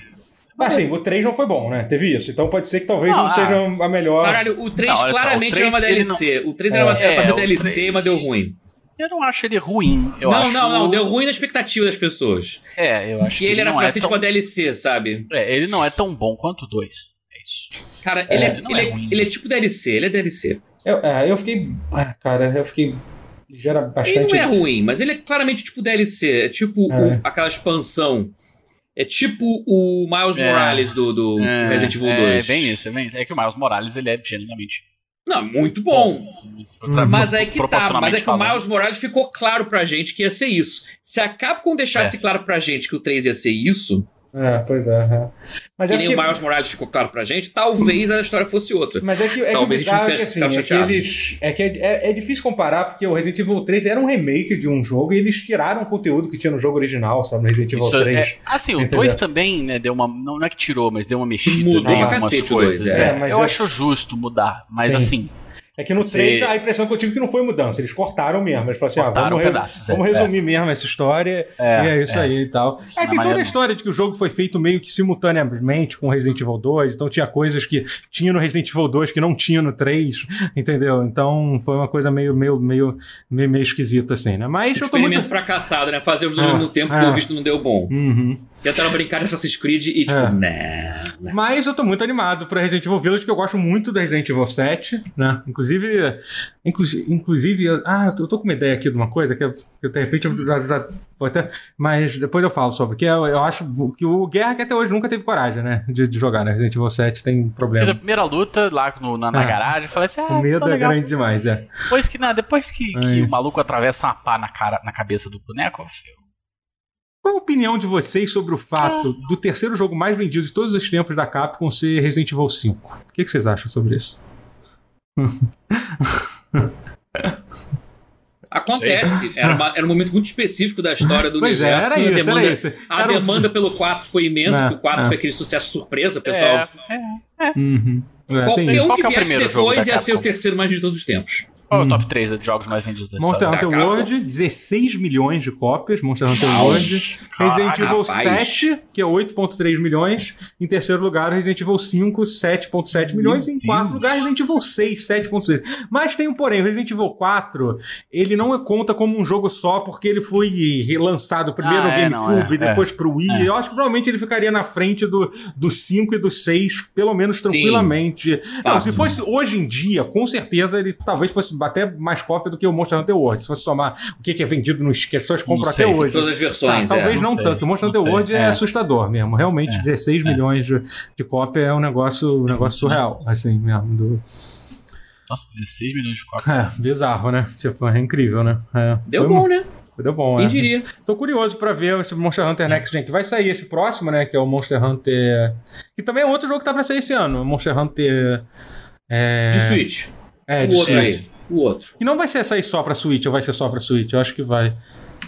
Mas assim, o 3 não foi bom, né? Teve isso. Então pode ser que talvez não, não seja a melhor. Caralho, o 3 não, claramente só, o 3, era uma DLC. Não... O 3 era, uma, era pra ser DLC, 3... mas deu ruim. Eu não acho ele ruim. Eu não, acho... não, não. Deu ruim na expectativa das pessoas. É, eu acho que. E ele, ele era pra é ser tão... tipo uma DLC, sabe? É, ele não é tão bom quanto o 2. É isso. Cara, é, ele, é, ele, é, ele, é, tipo DLC, ele é DLC. Eu, é, eu fiquei. Ah, cara, eu fiquei. Gera bastante. Ele não é ruim, mas ele é claramente tipo DLC. É tipo o, aquela expansão é tipo o Miles é, Morales do, do é, Resident Evil 2. É bem isso, é bem isso. É que o Miles Morales ele é genuinamente. Não, muito bom. bom isso, mas é que tá, mas é que o Miles Morales ficou claro pra gente que ia ser isso. Se a Capcom deixasse é. claro pra gente que o 3 ia ser isso, É, pois é. é. Mas que é nem porque... o Miles Morales ficou claro pra gente, talvez a história fosse outra. Mas é que, é talvez que o é que, assim, é que eles. É que é, é, é, difícil comparar, porque o Resident Evil 3 era um remake de um jogo e eles tiraram o conteúdo que tinha no jogo original, sabe? No Resident Evil Isso 3. É, assim, o 2 também, né, deu uma. Não, não é que tirou, mas deu uma mexida. Mudou né, pra cacete coisas, o 2. É. Eu acho justo mudar, mas Sim. assim. É que no 3 a impressão que eu tive é que não foi mudança, eles cortaram mesmo. Eles falaram assim: ah, vamos, pedaços, vamos é. resumir mesmo essa história é, e é isso é. aí e tal. Isso é, tem toda a história de que o jogo foi feito meio que simultaneamente com Resident Evil 2, então tinha coisas que tinha no Resident Evil 2 que não tinha no 3, entendeu? Então foi uma coisa meio, meio, meio, meio, meio esquisita assim, né? Mas eu tô muito. fracassado, né? Fazer os dois ao mesmo tempo, pelo visto não deu bom. Uhum. Tentaram brincar de Assassin's Creed e tipo, é. né, Mas eu tô muito animado pra Resident Evil Village, que eu gosto muito da Resident Evil 7, né? Inclusive, inclusive, inclusive ah, eu tô com uma ideia aqui de uma coisa que, que de repente eu já, já até, mas depois eu falo sobre, que eu, eu acho que o Guerra que até hoje nunca teve coragem, né, de, de jogar, né? Resident Evil 7 tem problema. Fiz a primeira luta lá no, na, na é. garagem, falei assim, ah, O medo é grande demais, é. Depois que, não, depois que, que o maluco atravessa uma pá na, cara, na cabeça do boneco, eu qual a opinião de vocês sobre o fato do terceiro jogo mais vendido de todos os tempos da Capcom ser Resident Evil 5? O que, vocês acham sobre isso? Acontece. Era, uma, era, um momento muito específico da história do pois universo. É, era isso, a demanda, era isso. A era demanda pelo 4 foi imensa, é, porque o 4 é. foi aquele sucesso surpresa, pessoal. É, é, é. Uhum. É, Qualquer um que é viesse depois ia ser o terceiro mais de todos os tempos. Qual é o top 3 de jogos mais vendidos da Monster Hunter World, 16 milhões de cópias. Monster Hunter World. Resident Evil rapaz. 7, que é 8,3 milhões. Em terceiro lugar, Resident Evil 5, 7,7 milhões. E em quarto lugar, Resident Evil 6, 7,6. Mas tem um porém, Resident Evil 4, ele não conta como um jogo só, porque ele foi relançado primeiro ah, no é, GameCube, é, depois é, pro Wii. É. Eu acho que provavelmente ele ficaria na frente do, do 5 e do 6, pelo menos tranquilamente. Não, se fosse hoje em dia, com certeza ele talvez fosse até mais cópia do que o Monster Hunter World. Se você somar o que é vendido nos que as pessoas compram até hoje. Todas as versões. Tá, talvez é, não, não tanto. O Monster Hunter World é, é, assustador mesmo. Realmente, é, 16 é. milhões de, de cópia é um negócio, um negócio surreal, assim mesmo. Do... Nossa, 16 milhões de cópias. É, bizarro, né? Tipo, é incrível, né? É, Deu bom, né? Deu bom, Quem é. diria? Tô curioso pra ver esse Monster Hunter Next Gen, que vai sair esse próximo, né? Que é o Monster Hunter. Que também é outro jogo que tá pra sair esse ano. Monster Hunter. É... De Switch. É, de Switch o outro. E não vai ser sair só pra Switch ou vai ser só pra Switch? Eu acho que vai.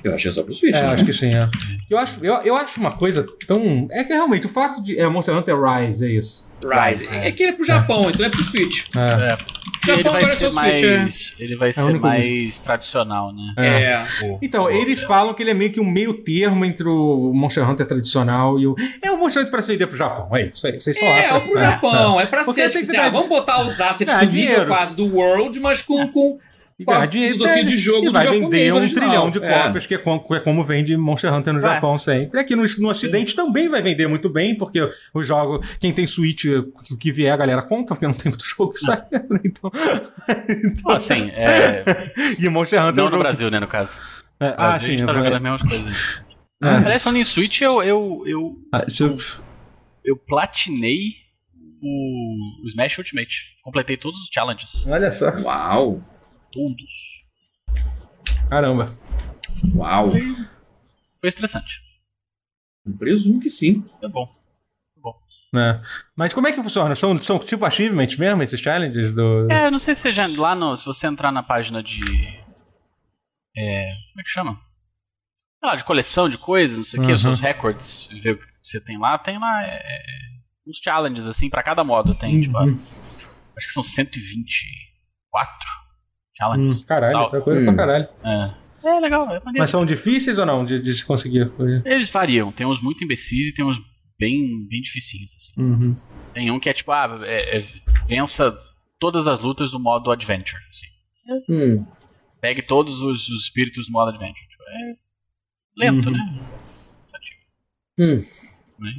Eu acho que é só pro Switch, é, né? acho que sim, é. Eu acho, eu, eu acho uma coisa tão. É que realmente o fato de. É Monster Hunter Rise, é isso. Rise. É, é que ele é pro Japão, é. então é pro Switch. É. é. Ele vai, ser mais, ele vai ser mais tradicional, né? É. Então, eles falam que ele é meio que um meio termo entre o Monster Hunter tradicional e o. É o Monster Hunter pra sair pro Japão, é isso aí. Vocês é, é pro Japão, é, pra Porque ser. Tipo, assim, ah, vamos botar os assets do nível quase do World, mas com, com e ganhar dinheiro. filosofia de jogo e vai vender um original. trilhão de é. cópias, que é como, é como, vende Monster Hunter no é. Japão sempre. Aqui no, no Ocidente Sim. também vai vender muito bem, porque o jogo, quem tem Switch, o que vier a galera compra, porque não tem muito jogo que sai. Então, então assim, é... e Monster Hunter. Não é no Brasil, né, no caso. É, ah, sim. A gente tá jogando as mesmas coisas. É. Aliás, falando em Switch, eu. Eu, eu, ah, eu... eu platinei o, o Smash Ultimate. Completei todos os challenges. Olha só. Uau! Todos. Caramba. Uau. Foi, foi estressante. Presumo que sim. É bom. É bom. É. Mas como é que funciona? São, são tipo achievements mesmo, esses challenges? Do... É, eu não sei se já lá no. Se você entrar na página de. É, como é que chama? Ah, de coleção de coisas, não sei o uhum. que, os seus records, ver o que você tem lá, tem lá é, é uns challenges assim para cada modo. Tem, tipo, uhum. tipo, acho que são 124 Challenge. Hum, caralho, tá coisa hum. pra caralho. É. É legal, é Mas são difíceis ou não de, de se conseguir? Eles variam. Tem uns muito imbecis e tem uns bem, bem dificinhos, assim. Uhum. Tem um que é tipo, ah, é, é, vença todas as lutas do modo Adventure, assim. Hum. Pegue todos os, os, espíritos do modo Adventure. Tipo, é lento, uhum. né? Hum. Mas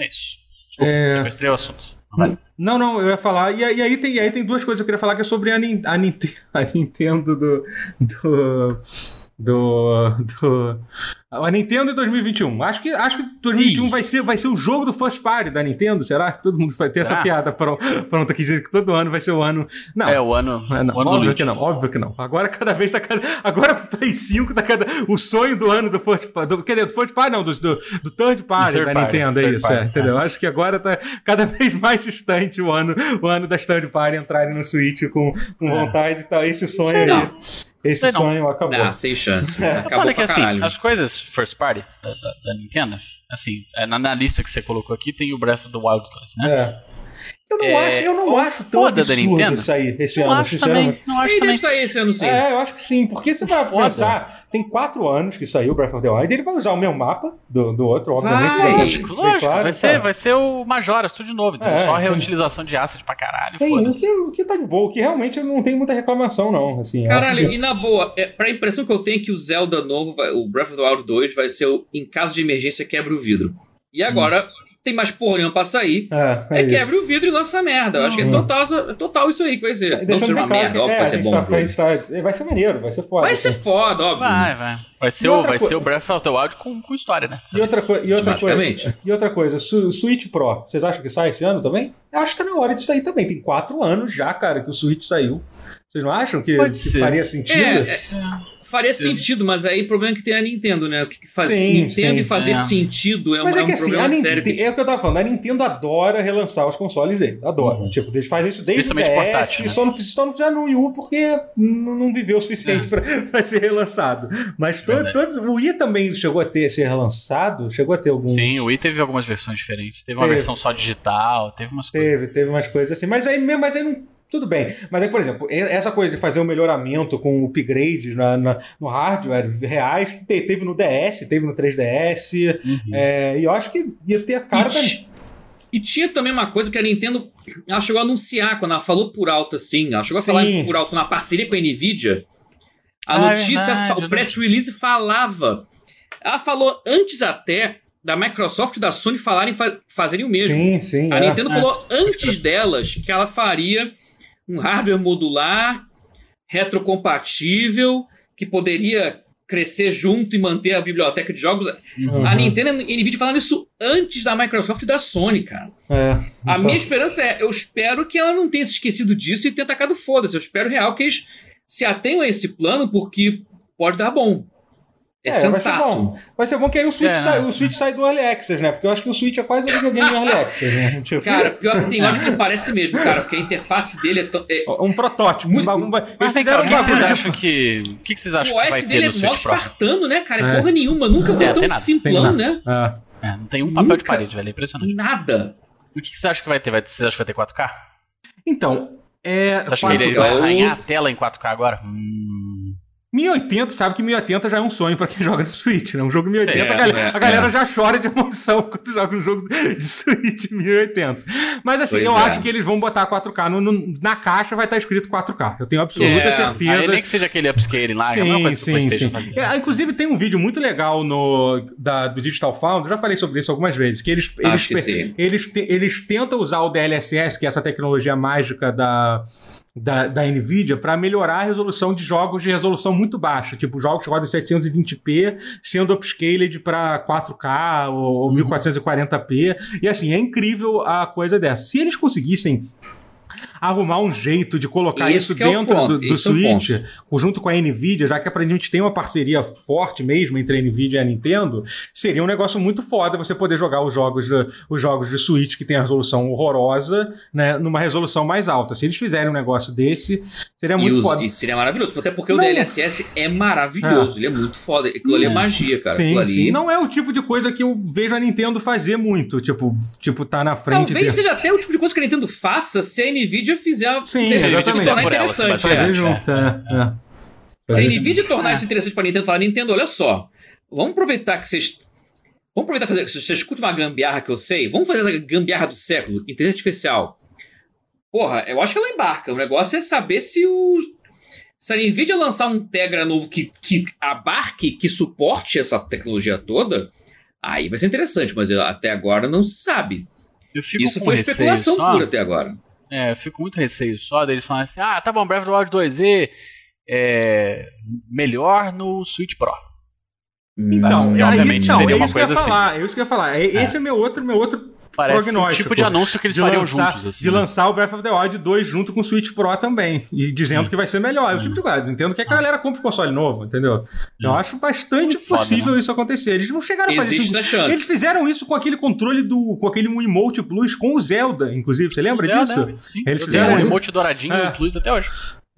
é isso. Desculpa, é... sequestrei o assunto. Não, não, eu ia falar. E, e, aí, tem, e aí tem duas coisas que eu queria falar que é sobre a, a, a Nintendo do. do do, do a Nintendo em 2021. Acho que acho que 2021 vai ser, vai ser o jogo do first party da Nintendo, será? Que todo mundo vai ter será? essa piada pronta aqui dizer que todo ano vai ser o ano. Não. É o ano. É, não, o ano óbvio que não, óbvio que não. Agora cada vez tá cada, agora o Play 5 tá cada o sonho do ano do first party, do, quer dizer, do first party não, do, do, do third party third da party, Nintendo, é isso, é, entendeu? É. Acho que agora tá cada vez mais distante o ano, o ano das third party entrarem no Switch com, com é. vontade, tá esse sonho aí. Esse sonho não. acabou. Não, sem chance. Acabou Olha que assim, as coisas first party da, da, da Nintendo, assim, é, na, na, lista que você colocou aqui tem o Breath of the Wild 2, né? É. Eu não é, acho, eu não acho tão absurdo isso aí esse não ano, acho sinceramente. Também, não acho Ele também. sair esse ano sim. É, eu acho que sim, porque você vai pensar, tem quatro anos que saiu Breath of the Wild, ele vai usar o mesmo mapa do, do outro, obviamente. Vai, lógico, lógico. Claro, vai, ser, vai ser o Majora's, tudo de novo, é, só a reutilização de asset pra caralho, tem, o que, o que tá de boa, o que realmente eu não tenho muita reclamação não, assim. Caralho, que... e na boa, é, pra impressão que eu tenho é que o Zelda novo, vai, o Breath of the Wild 2 vai ser o, em caso de emergência, quebra o vidro. E agora... Hum tem mais porra nenhuma pra sair. É, é, é quebra o vidro e lança essa merda. Eu acho que é uhum. total, é total isso aí que vai ser. Não ser uma merda, óbvio, é, vai ser bom. Tá, tá, vai ser maneiro, vai ser foda. Vai ser foda, óbvio. Vai, vai. Vai ser, o, vai ser o Breath of the Wild com, com história, né? E outra, e outra coisa. E outra coisa, Su Switch Pro, vocês acham que sai esse ano também? Eu acho que tá na hora de sair também. Tem quatro anos já, cara, que o Switch saiu. Vocês não acham que, que faria sentido? É, é faria sim. sentido, mas aí o problema é que tem a Nintendo, né? O que faz sim, Nintendo sim, e fazer é. sentido é, mas um, é, que, é um assim, problema sério. Que... É o que eu tava falando, a Nintendo adora relançar os consoles dele. Adora. Uhum. Tipo, eles fazem isso desde o DS, portátil, né? só, não, só não fizeram no Wii U porque não, viveu o suficiente é. pra, pra ser relançado. Mas to, todos, o Wii também chegou a ter ser relançado? Chegou a ter algum. Sim, o Wii teve algumas versões diferentes. Teve uma teve. versão só digital, teve umas coisas. Teve, assim. teve umas coisas assim. Mas aí, mas aí não tudo bem, mas é por exemplo, essa coisa de fazer um melhoramento com upgrades na, na, no hardware reais, teve no DS, teve no 3DS, uhum. é, e eu acho que ia ter a cara e, e tinha também uma coisa que a Nintendo ela chegou a anunciar quando ela falou por alto assim, ela chegou a Sim. falar por alto na parceria com a Nvidia. A ah, notícia, verdade, o press release falava. Ela falou antes até da Microsoft e da Sony falarem fa fazerem o mesmo. Sim, sim. A é, Nintendo é. falou antes delas que ela faria um hardware modular, retrocompatível, que poderia crescer junto e manter a biblioteca de jogos. Uhum. A Nintendo e a Nvidia falando isso antes da Microsoft e da Sony, cara. É, então... A minha esperança é, eu espero que ela não tenha se esquecido disso e tenha tacado foda-se. Eu espero real que eles se atenham a esse plano, porque pode dar bom. É, é sensato. Vai ser, bom. vai ser bom que aí o Switch, é, sai, o Switch sai do Early Access, né? Porque eu acho que o Switch é quase um videogame Early Access, né? Tipo... Cara, pior que tem horas que parece mesmo, cara, porque a interface dele é. To... é... Um protótipo. Muito... Um... Mas vem cá, o que, vocês acham que. O que vocês acham que vai ter é? O OS dele é espartano, né, cara? É. Porra nenhuma. Nunca foi é, tão simplão, né? É. não tem um papel Nunca... de parede, velho. É impressionante. Nada. O que, que você acha que vai ter? Vai, vocês acham que vai ter 4K? Então. É, você acha que ele vai arranhar a tela em 4K agora? Hum. 1080, sabe que 1080 já é um sonho para quem joga no Switch, né? Um jogo 1080, Sim, é, a galera, é, a galera é. já chora de emoção quando joga um jogo de Switch 1080. Mas assim, pois eu é. acho que eles vão botar 4K. No, no, na caixa vai estar escrito 4K. Eu tenho absoluta é. certeza. Aí nem que seja aquele upscaling lá, sim, é sim, sim. É, inclusive tem um vídeo muito legal no, da, do Digital Foundry, já falei sobre isso algumas vezes, que eles, eles, que eles, eles, eles tentam usar o DLSS, que é essa tecnologia mágica da da, da NVIDIA para melhorar a resolução de jogos de resolução muito baixa, tipo jogos que rodam 720p, sendo upscaled para 4K ou, ou 1440p. E assim, é incrível a coisa dessa. Se eles conseguissem arrumar um jeito de colocar Esse isso dentro é do, do Switch, é junto com a Nvidia, já que a gente tem uma parceria forte mesmo entre a Nvidia e a Nintendo, seria um negócio muito foda você poder jogar os jogos de, os jogos de Switch que tem a resolução horrorosa, né, numa resolução mais alta. Se eles fizerem um negócio desse, seria muito e foda. E seria maravilhoso, até porque não. o DLSS é maravilhoso, é. ele é muito foda. Aquilo ali é magia, cara. Sim, ali... sim. Não é o tipo de coisa que eu vejo a Nintendo fazer muito, tipo, tipo tá na frente. Talvez seja até o tipo de coisa que a Nintendo faça se a Nvidia fizer. Sim, exatamente. tornar interessante. Ela, é. junto, é. é. Se a Nvidia tornar isso interessante para Nintendo, falar, Nintendo, olha só, vamos aproveitar que vocês. Vamos aproveitar fazer. Você escuta uma gambiarra que eu sei, vamos fazer a gambiarra do século, inteligência artificial. Porra, eu acho que ela embarca. O negócio é saber se o. Se a Nvidia lançar um Tegra novo que, que abarque, que suporte essa tecnologia toda, aí vai ser interessante, mas até agora não se sabe. Isso foi especulação só, pura até agora. É, eu fico muito receio só deles falarem assim: ah, tá bom, Breath of the Wild 2E é melhor no Switch Pro. Então, e, obviamente então, seria é uma coisa assim. Falar, é isso que eu ia falar. Esse é, é meu outro, meu outro Parece o tipo de anúncio que eles fariam lançar, juntos. Assim, de né? lançar o Breath of the Wild 2 junto com o Switch Pro também. E dizendo Sim. que vai ser melhor. É o tipo de coisa. Entendo que a galera compre console novo, entendeu? Eu acho bastante Muito possível foda, né? isso acontecer. Eles não chegaram a fazer Existe isso. Chance. Eles fizeram isso com aquele controle do. com aquele Emote Plus com o Zelda, inclusive. Você lembra disso? Né? Sim. Eles fizeram o emote douradinho é. Plus até hoje.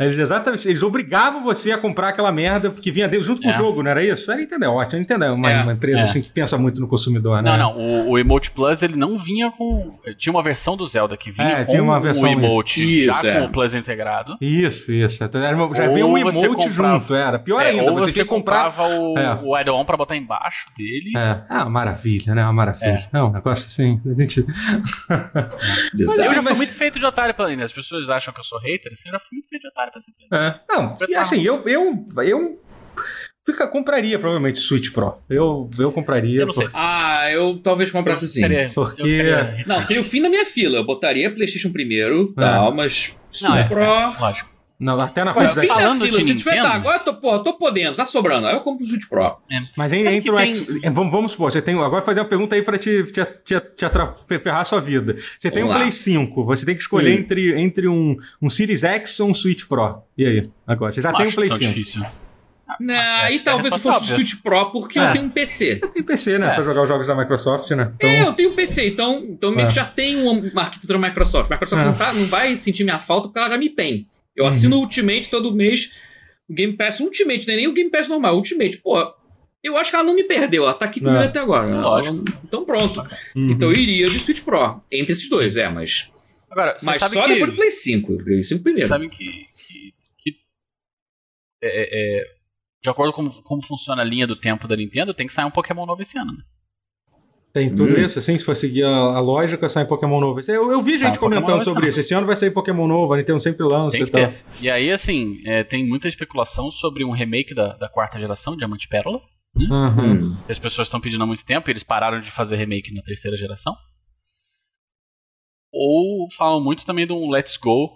Eles, exatamente, eles obrigavam você a comprar aquela merda que vinha junto com é. o jogo, não era isso? Era entender, ótimo, entender. Uma, é. uma empresa é. assim que pensa muito no consumidor, né? Não, não, o, o, Emote Plus ele não vinha com. Tinha uma versão do Zelda que vinha é, com tinha uma versão o Emote isso. já com é. o Plus integrado. Isso, isso. Já veio um Emote comprava, junto, era. Pior é, ainda, você, você comprava o, o add-on pra botar embaixo dele. É, ah, maravilha, né? Uma maravilha. É, um negócio assim, a gente. Mas eu já fui muito feito de otário pela As pessoas acham que eu sou hater, assim, eu já fui muito feito de otário pra essa É. Não, assim, eu, eu, eu Fica, compraria provavelmente Switch Pro. Eu, eu compraria. Eu não sei. Por... Ah, eu talvez comprasse sim. Porque. Não, seria o fim da minha fila. Eu botaria PlayStation primeiro, é. tal, mas Switch não, é, Pro. É, lógico. Não, até na frente da falando fila, se tiver, tá, agora eu tô, porra, tô podendo, tá sobrando. Aí eu compro o Switch Pro. É. Mas aí entra o tem... X... vamos, vamos supor, você tem. Agora fazer uma pergunta aí pra te, te, te, te atra... ferrar a sua vida. Você tem vamos um lá. Play 5, você tem que escolher entre, entre um, um Series X ou um Switch Pro. E aí? Agora, você já tem um Play 5. Difícil. Não, é talvez se fosse o Switch Pro, porque é. eu tenho um PC. Eu tenho PC, né? É. Pra jogar os jogos da Microsoft, né? Então... É, eu tenho um PC, então, então meio que é. já tem uma arquitetura Microsoft. Microsoft é. não, tá, não vai sentir minha falta porque ela já me tem. Eu assino uhum. Ultimate todo mês. O Game Pass Ultimate, não é nem o Game Pass normal, Ultimate. Pô, eu acho que ela não me perdeu, ela tá aqui comigo é. até agora. Lógico. Então pronto. Uhum. Então eu iria de Switch Pro. Entre esses dois, é, mas. Agora, mas só que... depois do Play 5. Play 5 primeiro. Vocês sabem que. que, que é, é, é, de acordo com como funciona a linha do tempo da Nintendo, tem que sair um Pokémon novo esse ano, né? Tem tudo hum. isso, assim, se for seguir a, a lógica, sai Pokémon novo. Eu, eu vi sai gente comentando sobre isso. Esse ano vai sair Pokémon novo, a Nintendo sempre lança e tal. E aí, assim, é, tem muita especulação sobre um remake da, da quarta geração, Diamante Pérola. Né? Uhum. As pessoas estão pedindo há muito tempo e eles pararam de fazer remake na terceira geração. Ou falam muito também de um Let's Go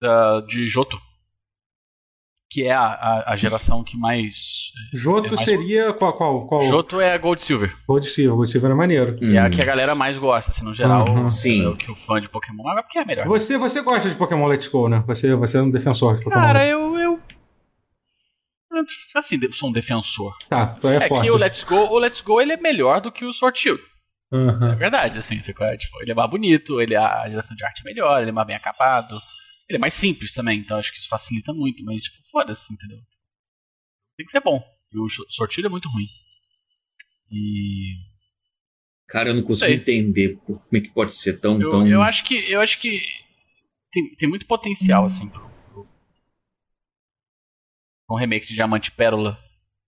da, de Joto que é a, a, a, geração que mais. Joto é mais... seria qual, qual, qual? Joto é Gold Silver. Gold Silver, Gold Silver é maneiro. Que hum. é a que a galera mais gosta, assim, no geral. Uhum. Sim. É o que o fã de Pokémon. Mas porque é melhor. Você, você gosta de Pokémon Let's Go, né? Você, você é um defensor de Pokémon. Cara, eu. eu... Assim, sou um defensor. Tá, então é, é forte. que o Let's Go, o Let's Go ele é melhor do que o Sword Shield. Uhum. É verdade, assim, você, tipo, ele é mais bonito, ele, a geração de arte é melhor, ele é mais bem acabado. Ele é mais simples também, então acho que isso facilita muito, mas, tipo, foda-se, entendeu? tem que ser bom. E o sortilho é muito ruim. E. Cara, eu não consigo Sei. entender como é que pode ser tão. Eu, tão... eu acho que. Eu acho que tem, tem muito potencial, assim, pro, pro, um remake de Diamante Pérola.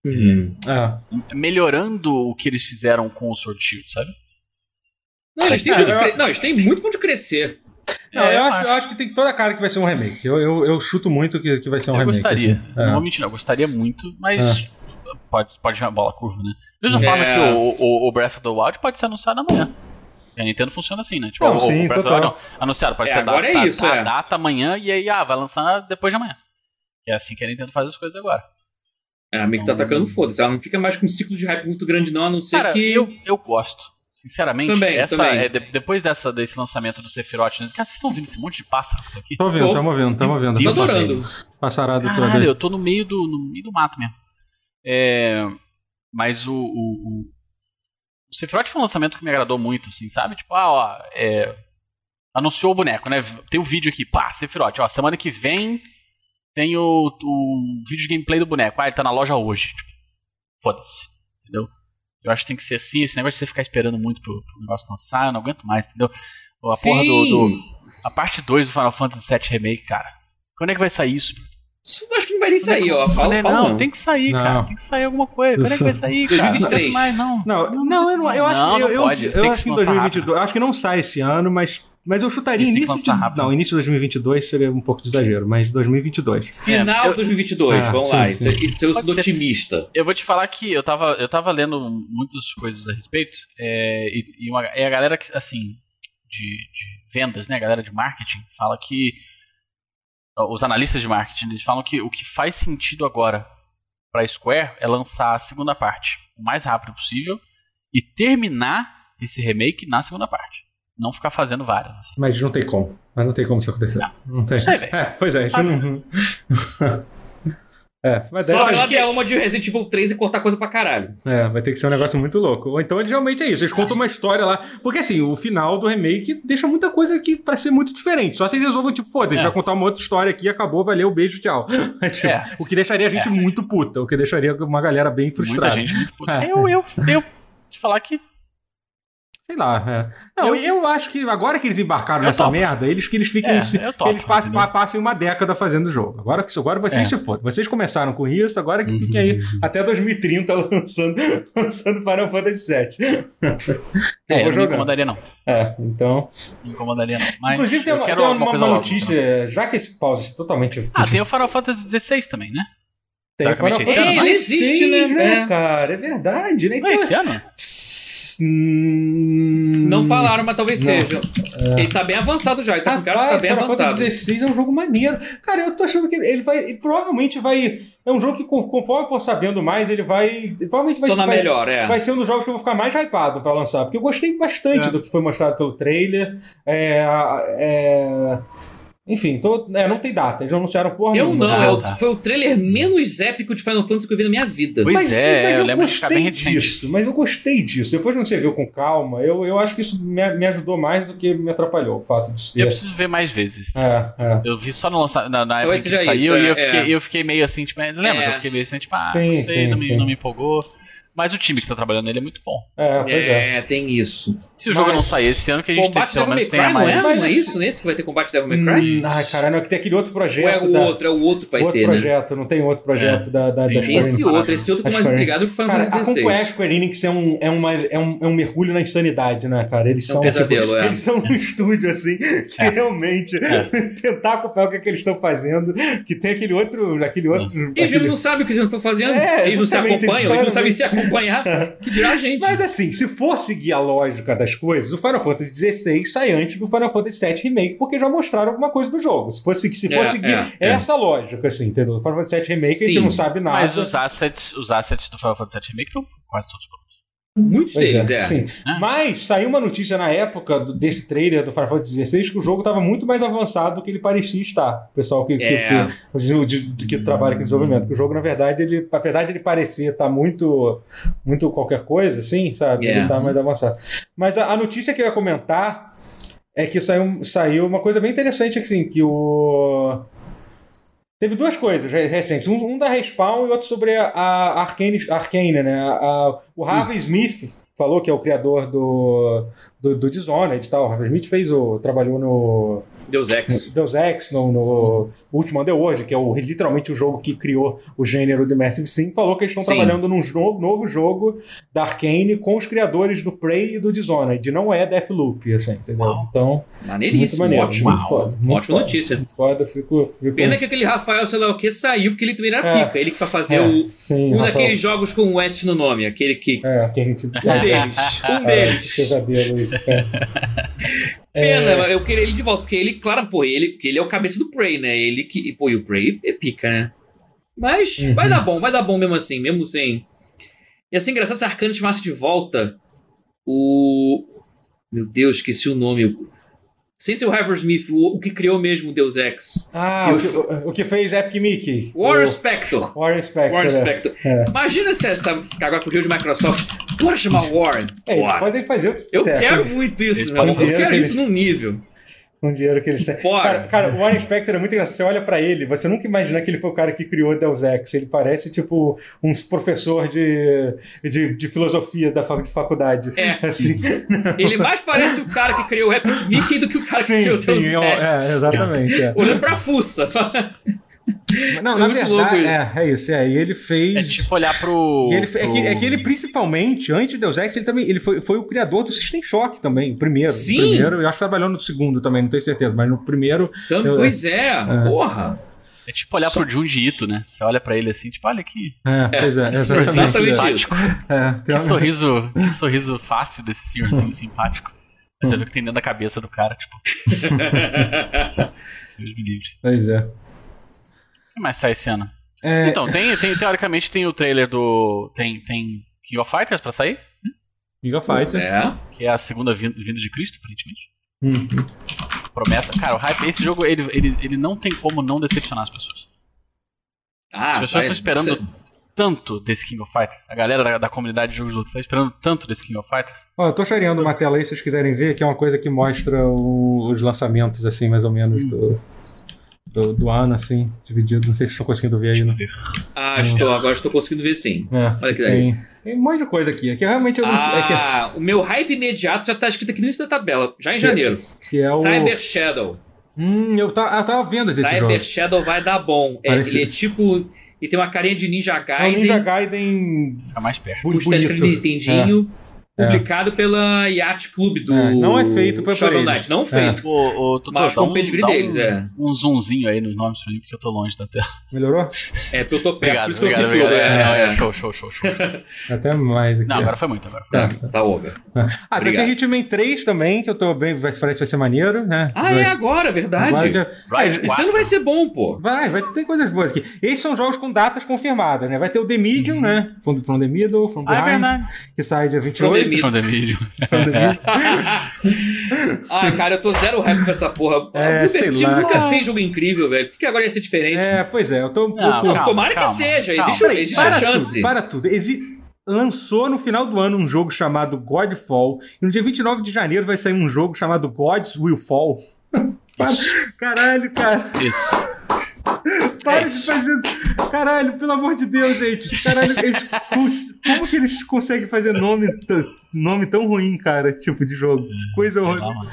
Hum. É. Melhorando o que eles fizeram com o Sword Shield, sabe? Não, eles têm, é, não, eles têm muito ponto de crescer. Não, é, eu, acho, eu, acho, que tem toda a cara que vai ser um remake. Eu, eu, eu chuto muito que, que vai ser um eu remake. Gostaria. Assim. Não é. vou mentir, não. Eu gostaria muito, mas é. pode, pode uma bola curva, né? Mesma forma que o, o, o, Breath of the Wild pode ser anunciado amanhã. a Nintendo funciona assim, né? Tipo, não, o, sim, o Breath total. of the Wild, não, anunciado, pode ter data, é isso, a data amanhã e aí ah, vai lançar depois de amanhã. Que é assim que a Nintendo faz as coisas agora. É, a meio que tá atacando foda-se. Ela não fica mais com um ciclo de hype muito grande, não, a não ser Cara, que. Eu, eu gosto. Sinceramente, também, essa, também. É, de, depois dessa, desse lançamento do Sephiroth, né? cara, vocês estão vendo esse monte de pássaro aqui? Tô vendo, estamos vendo, estamos vendo. Tô adorando. Passarado todo aí. eu tô no meio do, no meio do mato mesmo. É, mas o, o, o, o Sephiroth foi um lançamento que me agradou muito, assim, sabe? Tipo, ah, ó, é, anunciou o boneco, né? Tem o um vídeo aqui, pá, Sephiroth, ó, semana que vem tem o, o vídeo de gameplay do boneco. Ah, ele tá na loja hoje. Tipo, foda-se, entendeu? Eu acho que tem que ser assim, esse negócio de você ficar esperando muito pro, pro negócio lançar, eu não aguento mais, entendeu? A Sim. porra do, do, A parte 2 do Final Fantasy VII Remake, cara. Quando é que vai sair isso? Isso não vai nem sair, ó. Fala, fala, não, não, tem que sair, não. cara. Tem que sair alguma coisa. Quando é que vai sair, cara? 2023. Não, não. Não, não, eu, não, eu acho, não, eu, eu, pode, eu, eu acho que em 2022. Eu acho que não sai esse ano, mas mas eu chutaria início de. Rápido. Não, início de 2022 seria um pouco de exagero, mas 2022. Final de 2022, ah, vamos sim, lá. Sim. Isso, eu sou otimista. Eu vou te falar que eu tava, eu tava lendo muitas coisas a respeito, é, e, e, uma, e a galera que, assim. de, de vendas, né, a galera de marketing, fala que os analistas de marketing eles falam que o que faz sentido agora para Square é lançar a segunda parte o mais rápido possível e terminar esse remake na segunda parte. Não ficar fazendo várias. Assim. Mas não tem como. Mas não tem como isso acontecer. Não, não tem. Sei, é, pois é, isso não. É, mas Só se ela der uma de Resident Evil 3 e cortar coisa pra caralho. É, vai ter que ser um negócio muito louco. Ou então realmente é isso. Eles contam uma história lá. Porque assim, o final do remake deixa muita coisa aqui pra ser muito diferente. Só se eles resolvam, tipo, foda, a gente é. vai contar uma outra história aqui, acabou, valeu, beijo, tchau. tipo, é. O que deixaria a gente é. muito puta. O que deixaria uma galera bem frustrada. Muita gente muito puta. É. Eu, eu, eu, te falar que Sei lá, é. Não, eu, eu, acho que agora que eles embarcaram nessa topo. merda, eles que eles fiquem. É, topo, eles passem, passem, uma década fazendo o jogo. Agora, agora vocês é. se foram. Vocês começaram com isso, agora que fiquem aí uhum. até 2030 lançando, lançando Final Fantasy VII. é, eu não me incomodaria, não. É, então. Não me incomodaria, não. Mas Inclusive, tem uma, tem uma, uma, uma notícia, logo, já que esse pause totalmente. Ah, tem o Final Fantasy XVI também, né? Tem o Final Fantasy XVI, existe, né, né, é. cara? É verdade, né? Então, esse ano? Hum... Não falaram, mas talvez não. seja. É. Ele tá bem avançado já, ele tá cara tá bem Final avançado. Fantasy 16 é um jogo maneiro. Cara, eu tô achando que ele vai. Ele provavelmente vai. É um jogo que, conforme eu for sabendo mais, ele vai. Provavelmente vai, vai, melhor, é. vai ser um dos jogos que eu vou ficar mais hypado pra lançar. Porque eu gostei bastante é. do que foi mostrado pelo trailer. É. é enfim, tô, é, não tem data, eles anunciaram porra Eu nenhuma. não, é o, foi o trailer menos épico de Final Fantasy que eu vi na minha vida. Pois mas, é, mas eu, eu gostei disso, mas eu gostei disso. Depois que você viu com calma, eu, eu acho que isso me, me ajudou mais do que me atrapalhou, o fato de ser. Eu preciso ver mais vezes. É, é. Eu vi só no lança, na, na época que saiu isso, e eu, é, fiquei, é. eu fiquei meio assim, tipo, lembra que eu fiquei meio assim, tipo, ah, sim, não sei, sim, não, me, não me empolgou. Mas o time que tá trabalhando nele é muito bom. É, pois é. é. tem isso. Se o jogo não sair esse ano, que a gente combate tem, pelo menos tenha mais... Não é, não é isso nesse que vai ter combate Devil May Cry? Hum, ai, cara, não, que tem aquele outro projeto. Ou é o da... outro, é o outro que vai outro ter, né? projeto, né? não tem outro projeto é. da, da, da Square Esse outro, esse outro que mais intrigado que foi Final Fantasy XVI. Cara, a Square Enix é um, é, uma, é, um, é um mergulho na insanidade, né, cara? Eles são, é um pesadelo, tipo, é. eles são um estúdio, assim, que é. realmente é. tentar acompanhar o que, é que eles estão fazendo, que tem aquele outro... Aquele outro eles aquele... não sabem o que eles estão fazendo, eles não se acompanham, eles não sabem se acompanhar, que dirá a gente. Mas assim, se for seguir a lógica das coisas, o Final Fantasy XVI sai antes do Final Fantasy VII Remake, porque já mostraram alguma coisa do jogo. Se fosse se for é, seguir é, é. essa é. lógica, assim, entendeu? O Final Fantasy VII Remake Sim, a gente não sabe nada. Mas os assets, os assets do Final Fantasy VII Remake estão quase todos prontos. Muitos pois deles, é. é. Sim. É. Mas saiu uma notícia na época do, desse trailer do Final Fantasy XVI que o jogo estava muito mais avançado do que ele parecia estar. O pessoal que, é. que, que, que, que trabalha com desenvolvimento. Que o jogo, na verdade, ele, apesar de ele parecer estar tá muito, muito qualquer coisa, assim, sabe? Ele está mais avançado. Mas a, a notícia que eu ia comentar é que saiu, saiu uma coisa bem interessante, assim, que o. Teve duas coisas recentes. Um, um da Respawn e outro sobre a, a Arcane, Arcane, né? A, o Harvey Smith falou que é o criador do, do, do Dishonored e tal. O Harvey Smith fez o, trabalhou no Deus Ex. Deus Ex, no, no Ultima Underworld, que é o, literalmente o jogo que criou o gênero do Massive Sim, falou que eles estão trabalhando num novo, novo jogo da Arkane com os criadores do Prey e do Dishonored. Não é Deathloop, assim, entendeu? Uau. Então, Maneiríssimo, muito maneiro, ótimo. Muito foda, muito Ótima foda, notícia. Muito foda, fico, fico... Pena que aquele Rafael, sei lá o que, saiu, porque ele também era é, pica. Ele que pra fazer é, o, sim, um Rafael. daqueles jogos com West no nome, aquele que... É, que a gente... Um deles, um deles. Pesadelo, isso. É. Pena, é... eu queria ele de volta, porque ele, claro, pô, ele, porque ele é o cabeça do Prey, né? Ele que. Pô, e o Prey é pica, né? Mas uhum. vai dar bom, vai dar bom mesmo assim, mesmo sem. E assim, engraçado se a Arcane chamasse de volta o. Meu Deus, esqueci o nome. Sem ser o Smith, o, o, que criou mesmo o Deus Ex. Ah, que o, o, o, que fez Epic Mickey. Warren Spector. Warren Spector. Warren é. Spector. É. Imagina se essa. Agora com o de Microsoft. Bora chamar o Warren. É, eles podem fazer o que Eu quero muito isso, meu. Eu quero isso num nível com o dinheiro que eles têm. Cara, cara, o Warren Spector é muito engraçado. Você olha pra ele, você nunca imagina que ele foi o cara que criou Deus Ex. Ele parece, tipo, um professor de, de, de filosofia da faculdade. É. Assim. Ele mais parece o cara que criou o Epic Mickey do que o cara sim, que criou sim, Deus sim, Ex. É, exatamente. É. Olhando pra fuça. Não, é na verdade, é, é isso. É, e ele fez. É tipo olhar pro. Ele, pro... É, que, é, que, ele, principalmente, antes do Deus Ex, ele também ele foi, foi o criador do System Shock também, o primeiro. Sim. O primeiro, eu acho que trabalhou no segundo também, não tenho certeza, mas no primeiro. Então, eu, pois é, é, porra. É tipo olhar Só... pro Junji Ito, né? Você olha pra ele assim, tipo, olha aqui. É, pois é, exatamente. simpático. É, que, sorriso, que sorriso fácil desse senhorzinho simpático. Você vê o que tem dentro da cabeça do cara, tipo. Deus me livre. Pois é. O que mais sai esse ano? É... Então, tem, tem, teoricamente tem o trailer do. Tem, tem King of Fighters pra sair? King of Fighters. É. Que é a segunda vinda, vinda de Cristo, aparentemente. Uhum. Promessa. Cara, o hype, esse jogo, ele, ele, ele não tem como não decepcionar as pessoas. Ah, as pessoas estão esperando ser... tanto desse King of Fighters. A galera da, da comunidade de jogos luta está esperando tanto desse King of Fighters. Ó, eu tô shareando uma tela aí, se vocês quiserem ver, que é uma coisa que mostra o, os lançamentos, assim, mais ou menos, hum. do, do, do, ano, assim, dividido. Não sei se estão conseguindo ver aí, né? Ah, estou, agora estou conseguindo ver sim. É, Olha que tem, tem um monte de coisa aqui. Aqui realmente eu não, ah, é que... o meu hype imediato já está escrito aqui no início da tabela, já em que, janeiro. Que é o... Cyber Shadow. Hum, eu, tá, eu tava vendo esse Cyber jogo. Cyber Shadow vai dar bom. É, ele é tipo. E tem uma carinha de Ninja Gaiden. É Ninja Gaiden. Fica mais perto. Com estética de Nintendinho. É. É. publicado é. pela Yacht Club do. É, não é feito por Shovel Knight, não é. feito. O, o, Mas com o pedigree um, deles, é. Um zoomzinho aí nos nomes pra mim, porque eu tô longe da tela. Melhorou? É, porque eu tô perto, obrigado, por isso obrigado, que eu vi tudo. É, é, show, show, show, show. Até mais aqui. Não, agora foi muito, agora. Tá, tá over. Ah, tem Hitman 3 também, que eu tô bem, parece que vai ser maneiro, né? Ah, é agora, verdade. Agora, right, esse ano vai ser bom, pô. Vai, vai ter coisas boas aqui. Esses são jogos com datas confirmadas, né? Vai ter o The Medium, uhum. né? From, from the Middle, From Behind, ah, é verdade. que sai dia 28. The Medium. Ai, cara, eu tô zero rap com essa porra. É, o sei lá, nunca fez jogo incrível, velho. Porque agora ia ser diferente. É, pois é, eu tô um pouco. Calma, Tomara calma, que seja, calma. existe, Peraí, existe a chance. Tudo, para tudo. Existe lançou no final do ano um jogo chamado Godfall. E no dia 29 de janeiro vai sair um jogo chamado Gods Will Fall. Caralho, cara. Isso. Para é de fazer. Caralho, pelo amor de Deus, gente. Caralho, eles... como que eles conseguem fazer nome, nome tão ruim, cara? Tipo de jogo. Que coisa horrível.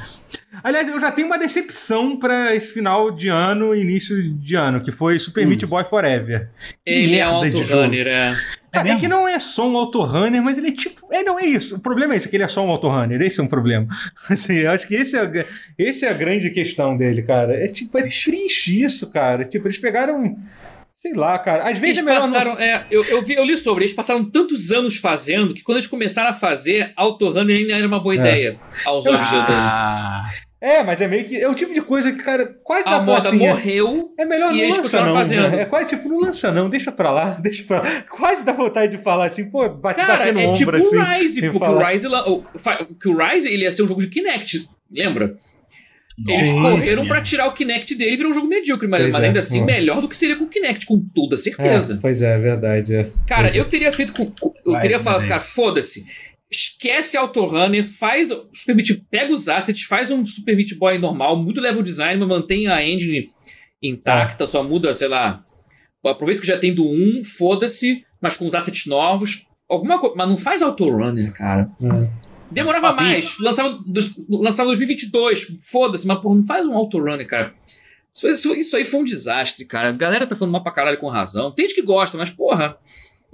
Aliás, eu já tenho uma decepção para esse final de ano, início de ano, que foi Super hum. Meat Boy Forever. Que Ele é merda é de jogo. É. É, é, que não é só um autorunner, mas ele é tipo. É, não é isso. O problema é isso, que ele é só um autorunner. Esse é um problema. Assim, eu acho que esse é, esse é a grande questão dele, cara. É tipo, é triste isso, cara. Tipo, eles pegaram. Sei lá, cara. Às vezes eles é melhor. Passaram, não... é, eu, eu, vi, eu li sobre, eles passaram tantos anos fazendo que quando eles começaram a fazer, autorunner ainda era uma boa é. ideia. Aos olhos ah. É, mas é meio que. É o tipo de coisa que, cara, quase A moda assim, morreu. É, é melhor não lança, não. Fazendo. É quase tipo, não lança, não, deixa pra lá, deixa pra lá. Quase dá vontade de falar assim, pô, bate, cara, bater no é ombro tipo assim. o Rise, porque falar. o Rise, o, que o Rise ele ia ser um jogo de Kinect, lembra? Eles Sim, correram pra tirar o Kinect dele e virou um jogo medíocre, mas, mas ainda é, assim, melhor do que seria com o Kinect, com toda certeza. É, pois é, é verdade. É. Cara, pois eu teria feito com. Eu teria falado, cara, foda-se esquece Autorunner, faz Super Meat, pega os assets, faz um Super Meat Boy normal, muda o level design, mas mantém a engine intacta, é. só muda, sei lá. Aproveita que já tem do 1, foda-se, mas com os assets novos. Alguma coisa. Mas não faz Autorunner, cara. É. Demorava mais. Lançava, lançava 2022. Foda-se, mas porra, não faz um Autorunner, cara. Isso, isso, isso, aí foi um desastre, cara. A galera tá falando mal pra caralho com razão. Tem gente que gosta, mas porra.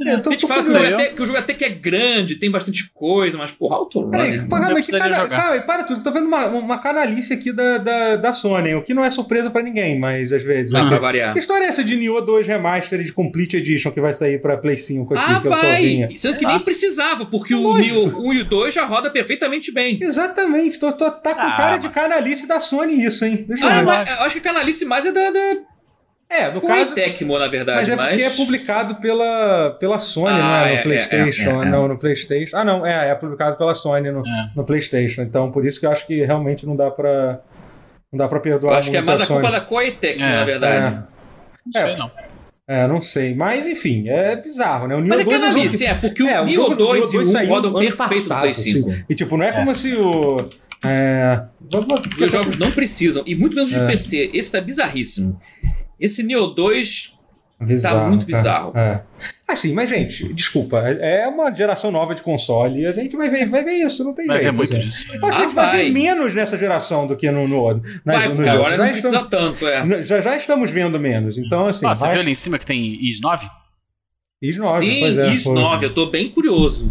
É, a gente fala que o, jogo até, que o jogo até que é grande, tem bastante coisa, mas porra, Autorunner. Peraí, que cana, cara, para tudo, tô vendo uma, uma canalice aqui da, da, da Sony, o que não é surpresa pra ninguém, mas às vezes. Não, pra variar. Que história é essa de Nioh 2 Remastered Complete Edition que vai sair pra Play 5 aqui? Ah, que vai! Sendo que ah. nem precisava, porque é o Nioh 1 e o 2 já roda perfeitamente bem. Exatamente, tô, tô, tá com ah, cara mas... de canalice da Sony isso, hein? Deixa ah, eu ver. Mas, eu acho que a canalice mais é da, da é, no Com caso. Tecmo, na verdade. Mas é mas... porque é publicado pela, pela Sony, ah, não é? No é, PlayStation. É, é, é, não, no PlayStation. Ah, não, é, é publicado pela Sony no, é. no PlayStation. Então, por isso que eu acho que realmente não dá pra. Não dá pra perdoar. Eu acho que é mais a, a culpa da Koei Tecmo, na verdade. Não sei, não. É, não sei. Mas, enfim, é bizarro, né? O Nioh 2 é canalice, é, porque o é, Nioh 2 e o 1 rodam perfeito passado, no Play 5. Assim. E, tipo, não é, como se o... É... Os jogos não precisam, e muito menos de PC. Esse tá bizarríssimo. Esse Neo 2 tá bizarro, tá muito bizarro. É, é. Assim, mas, gente, desculpa, é uma geração nova de console e a gente vai ver, vai ver isso, não tem vai jeito. Vai ver muito disso. Eu acho que a gente vai. vai ver menos nessa geração do que no, no, nas, vai, nos agora não precisa estamos, tanto, é. Já, já estamos vendo menos, então assim... Ah, você vai... viu ali em cima que tem IS 9? IS 9, Sim, pois é, IS 9, eu tô bem curioso.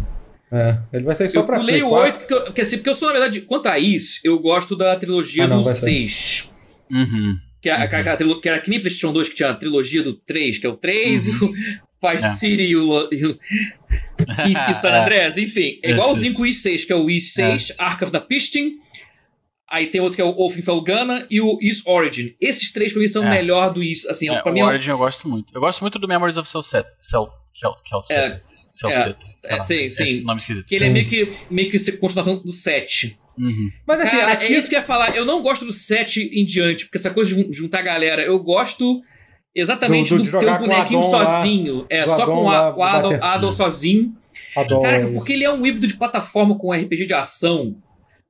É, ele vai sair só eu pra pulei o 8, porque, eu, porque, assim, porque eu sou, na verdade, quanto a IS, eu gosto da trilogia ah, não, do 6. Uhum. Que, a, uhum. que era que nem PlayStation 2, que tinha a trilogia do 3, que é o 3, uhum. o Vice é. City e o, e o, e San Andreas, enfim. É igualzinho com o i6, que é o i6, é. Ark of the Piston, Aí tem outro que é o Olfenfelgana e o Is Origin. Esses três pra mim são o É. melhor do Is. Assim, É, pra o mim é Origin eu gosto muito. Eu gosto muito do Memories of Celset. Cel, Kelset. Celset. sei é, lá, sim, sim. Esse nome esquisito. que ele é meio que, meio que se- continuação do 7. Uhum. Mas assim, Cara, aqui... é isso que eu ia falar. Eu não gosto do 7 em diante, porque essa coisa de jun- juntar a galera. Eu gosto exatamente Do- do, do- um o bonequinho Adon lá, sozinho. é, do só Adon com a, o Adon, bater. Adon sozinho. Adoro Cara, isso. porque ele é um híbrido de plataforma com RPG de ação.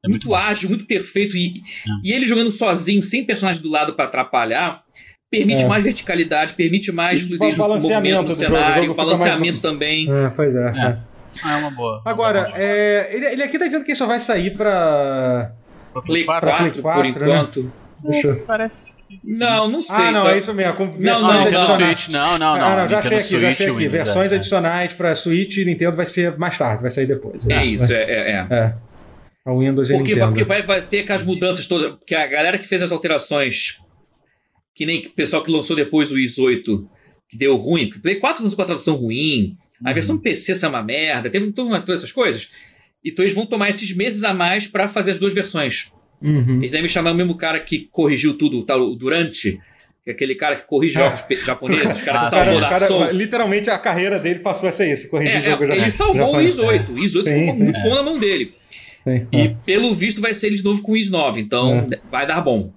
É muito, muito ágil, muito perfeito. E, e ele jogando sozinho, sem personagem do lado pra atrapalhar, permite É. mais verticalidade, permite mais E fluidez no movimento no do jogo, o cenário, jogo mais- balanceamento também. É, pois é. É. é. Ah, é uma boa. Agora, uma boa é, ele, ele aqui tá dizendo que só vai sair pra. Pra Play quatro? 4, Play por 4, né? enquanto. Deixa eu... Parece que sim. Não, não sei. Ah, não, tá? é isso mesmo. Com Não, não, não. Switch, não, não, não. Ah, não, já achei aqui, já Switch achei e aqui. Windows, Versões é. adicionais pra Switch e Nintendo vai ser mais tarde, vai sair depois. É isso, é, é, é. É. A Windows e Porque, Nintendo. porque vai, vai ter aquelas mudanças todas. Porque a galera que fez as alterações, que nem o pessoal que lançou depois o IS 8, que deu ruim, porque Play 4 lançou com a tradução ruim, a Uhum. versão PC saiu uma merda, teve todas essas coisas. Então eles vão tomar esses meses a mais pra fazer as duas versões. Uhum. Eles devem chamar o mesmo cara que corrigiu tudo, o tal, o Durante, é aquele cara que corrige jogos pe- japoneses, o cara que Ah, salvou Cara, Dark Souls. literalmente a carreira dele passou a ser isso, corrigir É, jogo é, ele salvou o japonês. IS 8. O IS 8 Sim, ficou sim. muito bom na mão dele. Sim, E pelo visto vai ser ele de novo com o IS 9, então vai dar bom.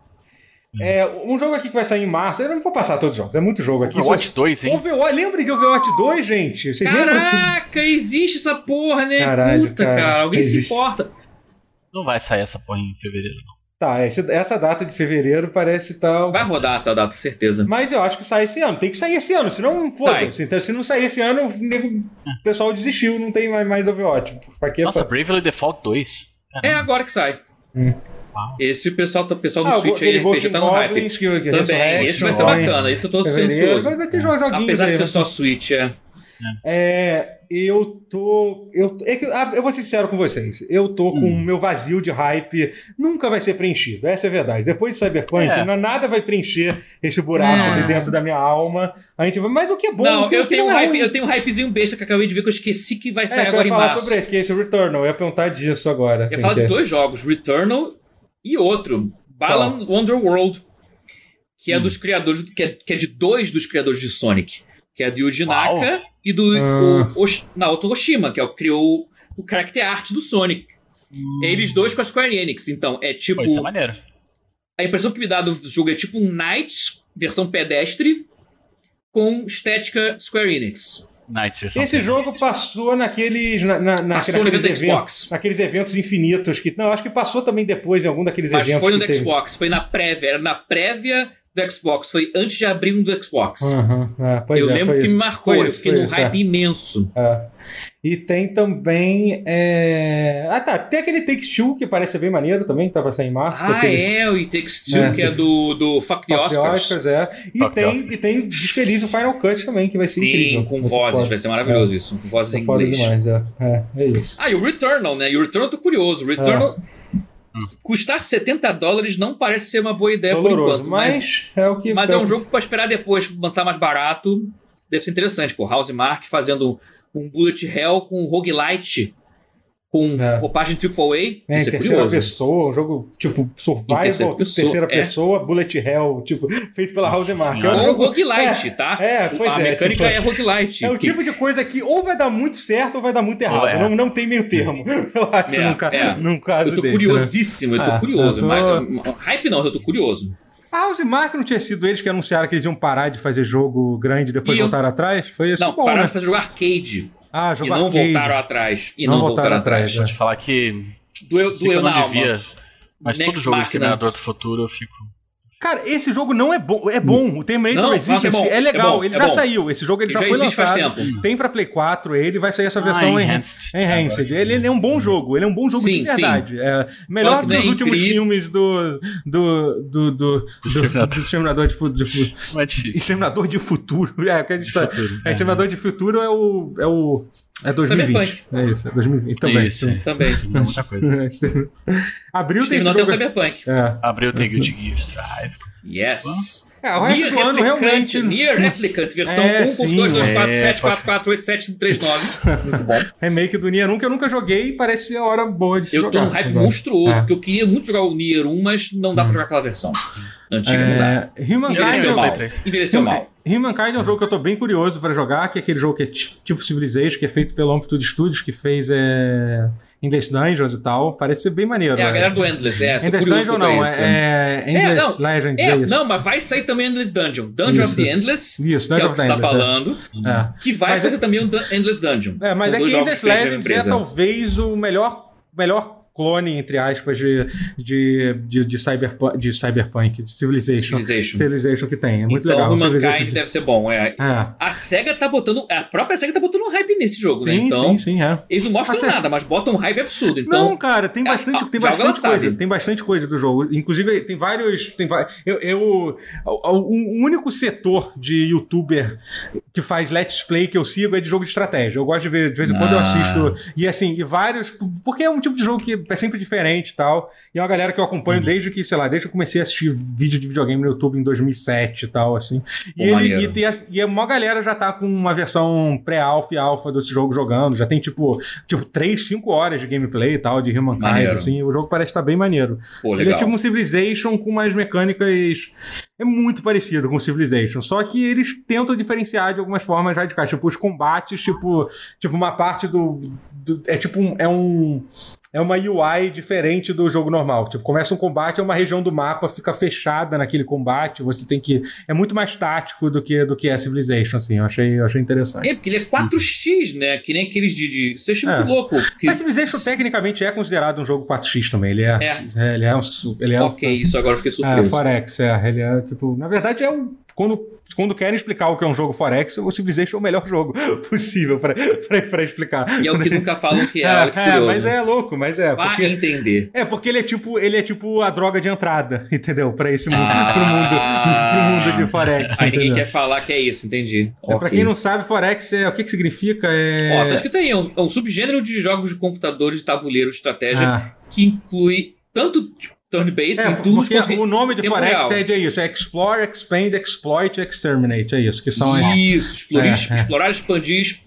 É, um jogo aqui que vai sair em março, eu não vou passar todos os jogos, é muito jogo aqui. Overwatch Só- 2, hein? Overwatch, lembre de Overwatch 2, gente? Vocês lembram que... Caraca, existe essa porra, né? Caralho, Puta, cara, cara, alguém existe. se importa. Não vai sair essa porra em fevereiro, não. Tá, essa data de fevereiro parece tal. Vai rodar essa data, certeza. Mas eu acho que sai esse ano. Tem que sair esse ano, senão foda-se. Então, se não sair esse ano, o pessoal desistiu, não tem mais, mais Overwatch. Pra quê? Nossa, Pra- Bravely Default 2. É Caramba. agora que sai. Hum. Esse pessoal, tá- pessoal do Ah, Switch aí, RPG tá no hype. Goblins, que, que Também, esse vai ser bacana, esse eu tô ansioso. Vai, vai ter jo- joguinhos Apesar aí, de ser só Switch, é. É, eu tô. Eu, é que, ah, eu vou ser sincero com vocês. Eu tô com o Hum. meu vazio de hype. Nunca vai ser preenchido. Essa é a verdade. Depois de Cyberpunk, É. não- nada vai preencher esse buraco É. ali dentro da minha alma. A gente vai, mas o que é bom. Não, que, eu tenho, um não é hype, ruim. eu tenho um hypezinho besta que eu acabei de ver que eu esqueci que vai É, sair eu agora ia em falar março. sobre esse, que é esse Returnal. Eu ia perguntar disso agora. Eu ia assim, falar de é- dois jogos, Returnal e outro, Balan Wonderworld, que é Hum. dos criadores, que é, que é de dois dos criadores de Sonic, que é do Yuji Uau. Naka e do Ah. o, Osh- Naoto Oshima, que é o que criou o character art do Sonic. É Eles dois com a Square Enix, então é tipo Pô, isso é maneiro. a impressão que me dá do jogo é tipo um Knights versão pedestre com estética Square Enix. Esse jogo passou naqueles. Na, na, na- Passou naqueles, evento eventos, Xbox. naqueles eventos infinitos que. Não, acho que passou também depois em algum daqueles Mas eventos. foi no que. Xbox, foi na prévia, era na prévia do Xbox, foi antes de abrir um do Xbox. Aham, é, pois eu é, lembro foi que isso. me marcou, Foi eu fiquei num hype é. imenso. É. E tem também. é, Ah, tá. Tem aquele Takes Two, que parece ser bem maneiro também, que tava saindo em março. que Ah, aquele... é, o Takes Two, É. que é do, do Fuck the Fuck the Oscars. Oscars, é. E Fuck tem, Oscars. e tem diz feliz o Final Cut também, que vai ser Sim, incrível. com vozes, foda. vai ser maravilhoso isso, com vozes em É foda inglês. demais, é. É, é isso. Ah, e o Returnal, né? E o Returnal eu tô curioso. O Returnal. É. Custar 70 dólares não parece ser uma boa ideia por Doloroso, enquanto, mas, mas, é o que. mas é um jogo pra esperar depois lançar mais barato. Deve ser interessante, pô. House Mark fazendo um Bullet Hell com roguelite com É. roupagem AAA. É, em Isso é terceira curioso. pessoa, um jogo tipo survival, Em terceira terceira pessoa, pessoa, é. bullet hell, tipo, feito pela House Mark. É um Ou jogo- roguelite, tá? é, pois a é, mecânica tipo, é roguelite. É o que- tipo de coisa que ou vai dar muito certo ou vai dar muito errado. é. Não, não tem meio termo. Eu acho, É, num, ca- é. num caso Eu tô desse. né? curiosíssimo, eu tô Ah, curioso. eu tô- Mas, hype não, eu tô curioso. A House Mark não tinha sido eles que anunciaram que eles iam parar de fazer jogo grande e depois Iam. voltaram atrás? Foi isso Não, bom, pararam né? de fazer jogo arcade. Ah, E jogo não arcade. voltaram atrás. E Não não, voltaram voltaram atrás, atrás. Vou te falar que. Doeu, doeu eu não na alma. devia. Mas Next todo jogo de Machina. Exterminador do Futuro eu fico. Cara, esse jogo não é bom. É bom. O Terminator Não, Resistance é bom, é legal. é bom, ele é já bom. saiu. Esse jogo ele Ele já, já foi existe faz lançado. tempo. Tem pra Play 4 ele, vai sair essa Ah, versão Enhanced. Enhanced. Ele, ele é um bom jogo. Ele é um bom jogo Sim, de verdade. É melhor que é últimos incrível. filmes do. do. do. do. do, Exterminador. do Exterminador de, fu- de, fu- Não é difícil. Exterminador de Futuro. É, que a gente tá- Futuro, é, Exterminador de Futuro é o. É o. É 2020. Cyberpunk. É isso, é 2020 também. Isso. Também. É muita coisa. Abril tem esse Não tem o jogo. Cyberpunk. É. Abriu tem Guilty Gear Strive. Yes. É, o resto Nier do ano Replicant, realmente. Nier Replicant, versão É, 1 sim, com 2, 2, 4, é, 7, pode- 4, 4, 8, 7, 3, 9. Muito bom. Remake do Nier 1 que eu nunca joguei e parece ser a hora boa de se Eu tô jogar. num hype agora. monstruoso, É. porque eu queria muito jogar o Nier 1, mas não dá pra jogar aquela versão. Antiga não dá. É, Humankind, Envelheceu mal. 3. Envelheceu mal. Humankind é um jogo que eu tô bem curioso pra jogar, que é aquele jogo que é ti- tipo Civilization, que é feito pela Amplitude Studios, que fez é, Endless Dungeons e tal. Parece ser bem maneiro. É, a né? galera do Endless, é. Endless Dungeon a não, isso. é, é Endless não, Legends, É, é isso. não, mas vai sair também Endless Dungeon. Dungeon Isso. of the Endless, Isso, que é Dungeon o of que the você tá Endless, é. falando. É. Que vai Mas fazer é- também o Dun- Endless Dungeon. É, mas é que Endless Legends é talvez o melhor, melhor clone, entre aspas, de, de, de, de, cyberpunk, de Cyberpunk, de Civilization. Civilization. Civilization que tem. É muito então, legal. o Civilization Humankind que- deve ser bom. É. É. A SEGA tá botando. A própria SEGA tá botando um hype nesse jogo, né? Sim, Então. sim, sim, é. Eles não mostram A nada, mas botam um hype absurdo. Então. não, cara, tem é, bastante, ah, tem joga, bastante coisa. sabe. Tem bastante coisa do jogo. Inclusive, tem vários. Tem eu, eu, o, o único setor de youtuber que faz let's play que eu sigo é de jogo de estratégia. Eu gosto de ver, de vez em quando eu Ah. assisto. E assim, e vários. Porque é um tipo de jogo que é sempre diferente e tal. E é uma galera que eu acompanho Uhum. desde que, sei lá, desde que eu comecei a assistir vídeo de videogame no YouTube em 2007 e tal, assim. E, Pô, ele, e, as- e a maior galera já tá com uma versão pré-alpha e alpha desse jogo jogando. Já tem, tipo, tipo 3, 5 horas de gameplay e tal, de Humankind, assim. O jogo parece estar bem maneiro. Pô, Ele é tipo um Civilization com umas mecânicas. É muito parecido com o Civilization. Só que eles tentam diferenciar de algumas formas radicais. Tipo, os combates, tipo, tipo uma parte do. do- é tipo um. É um. É uma UI diferente do jogo normal. Tipo, começa um combate, é uma região do mapa, fica fechada naquele combate. Você tem que. É muito mais tático do que, do que é Civilization, assim. Eu achei, eu achei interessante. É, porque ele é 4x, né? Que nem aqueles de. de... Você acha É. muito louco. porque- Mas Civilization tecnicamente é considerado um jogo 4x também. Ele é. é, ele é um. Ele é um- Ok, isso agora eu fiquei É, surpreso. Forex, é. Ele é, tipo, na verdade é um. Quando, quando querem explicar o que é um jogo Forex, o Civilization é o melhor jogo possível pra explicar. E é o que nunca falam que é. É, é, mas é louco, mas é. Vai Porque, entender. é porque ele é tipo, ele é tipo a droga de entrada, entendeu? Pra esse mundo, Ah. pro mundo, pro mundo de Forex. Aí ninguém entendeu? quer falar que é isso, entendi. É, Pra Ok. quem não sabe, Forex é o que, que significa? É... Ó, tá escrito aí, é um, é um subgênero de jogos de computadores de tabuleiro de estratégia Ah. que inclui tanto turn-based É, em tudo porque o nome de Forex é, de isso, é Explore, Expand, Exploit, Exterminate, é isso, que são. Isso, explorar, É, é. explorar expandir.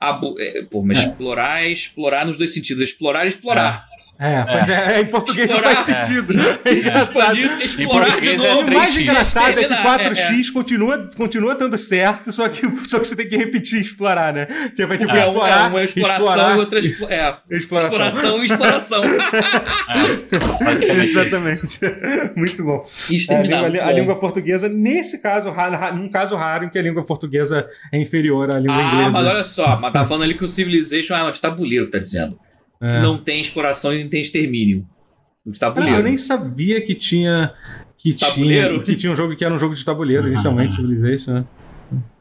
abu- é, pô, mas É. explorar, explorar nos dois sentidos. Explorar, explorar. É, pois é, em português não Explorar. faz sentido. É engraçado. Expandir, explorar de é novo. o mais 3x. engraçado é que Terminar, 4x continua, continua dando certo, só que, só que você tem que repetir explorar, né? Tipo, é tipo É, explorar, é uma exploração explorar, e outra é, exploração. exploração e exploração. É. Exatamente. Muito bom. É, a, língua, a língua portuguesa, nesse caso, raro, ra- num caso raro em que a língua portuguesa é inferior à língua Ah, inglesa. mas olha só, mas tá falando ali que o Civilization é um de tabuleiro que tá dizendo. É. Que não tem exploração e não tem extermínio. O de Ah, tabuleiro. eu nem sabia que tinha. Que tinha, Tabuleiro? que tinha um jogo que era um jogo de tabuleiro, inicialmente, Civilization, né?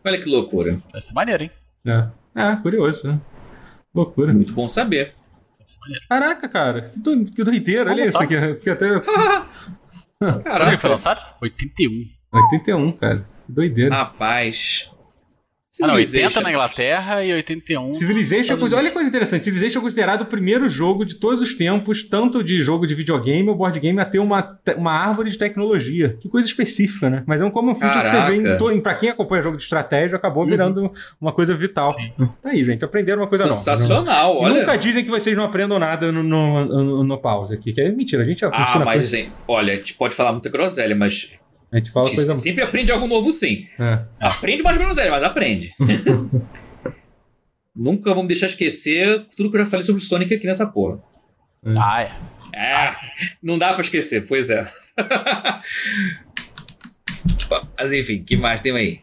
Olha que loucura. Deve ser maneiro, hein? É, é curioso, né? Loucura. Muito bom saber. Deve ser maneiro. Caraca, cara, que, do, que doideira, olha isso aqui. Fiquei até. Ele foi Caraca. lançado? 81. 81, cara. Que doideira. Rapaz. Ah, não, Civilization. 80 na Inglaterra e 81. Civilization, é coisa- olha que coisa interessante. Civilization é considerado o primeiro jogo de todos os tempos, tanto de jogo de videogame ou board game, a ter uma, uma árvore de tecnologia. Que coisa específica, né? Mas é um common feature que você vê em, to. Pra quem acompanha jogo de estratégia, acabou virando uma coisa vital. Sim. Tá aí, gente. Aprenderam uma coisa nova. Sensacional, E olha. Nunca dizem que vocês não aprendam nada no, no, no- no pause aqui. Que é mentira, a gente Ah, ensina mas coisa, assim, olha, a gente pode falar muita groselha, mas a gente fala a gente coisa. sempre aprende algo novo sim. É. Aprende mais groselha, mas aprende. Nunca vamos deixar esquecer tudo que eu já falei sobre o Sonic aqui nessa porra. Ah, é. É, não dá pra esquecer, pois é. Mas enfim, que mais tem aí?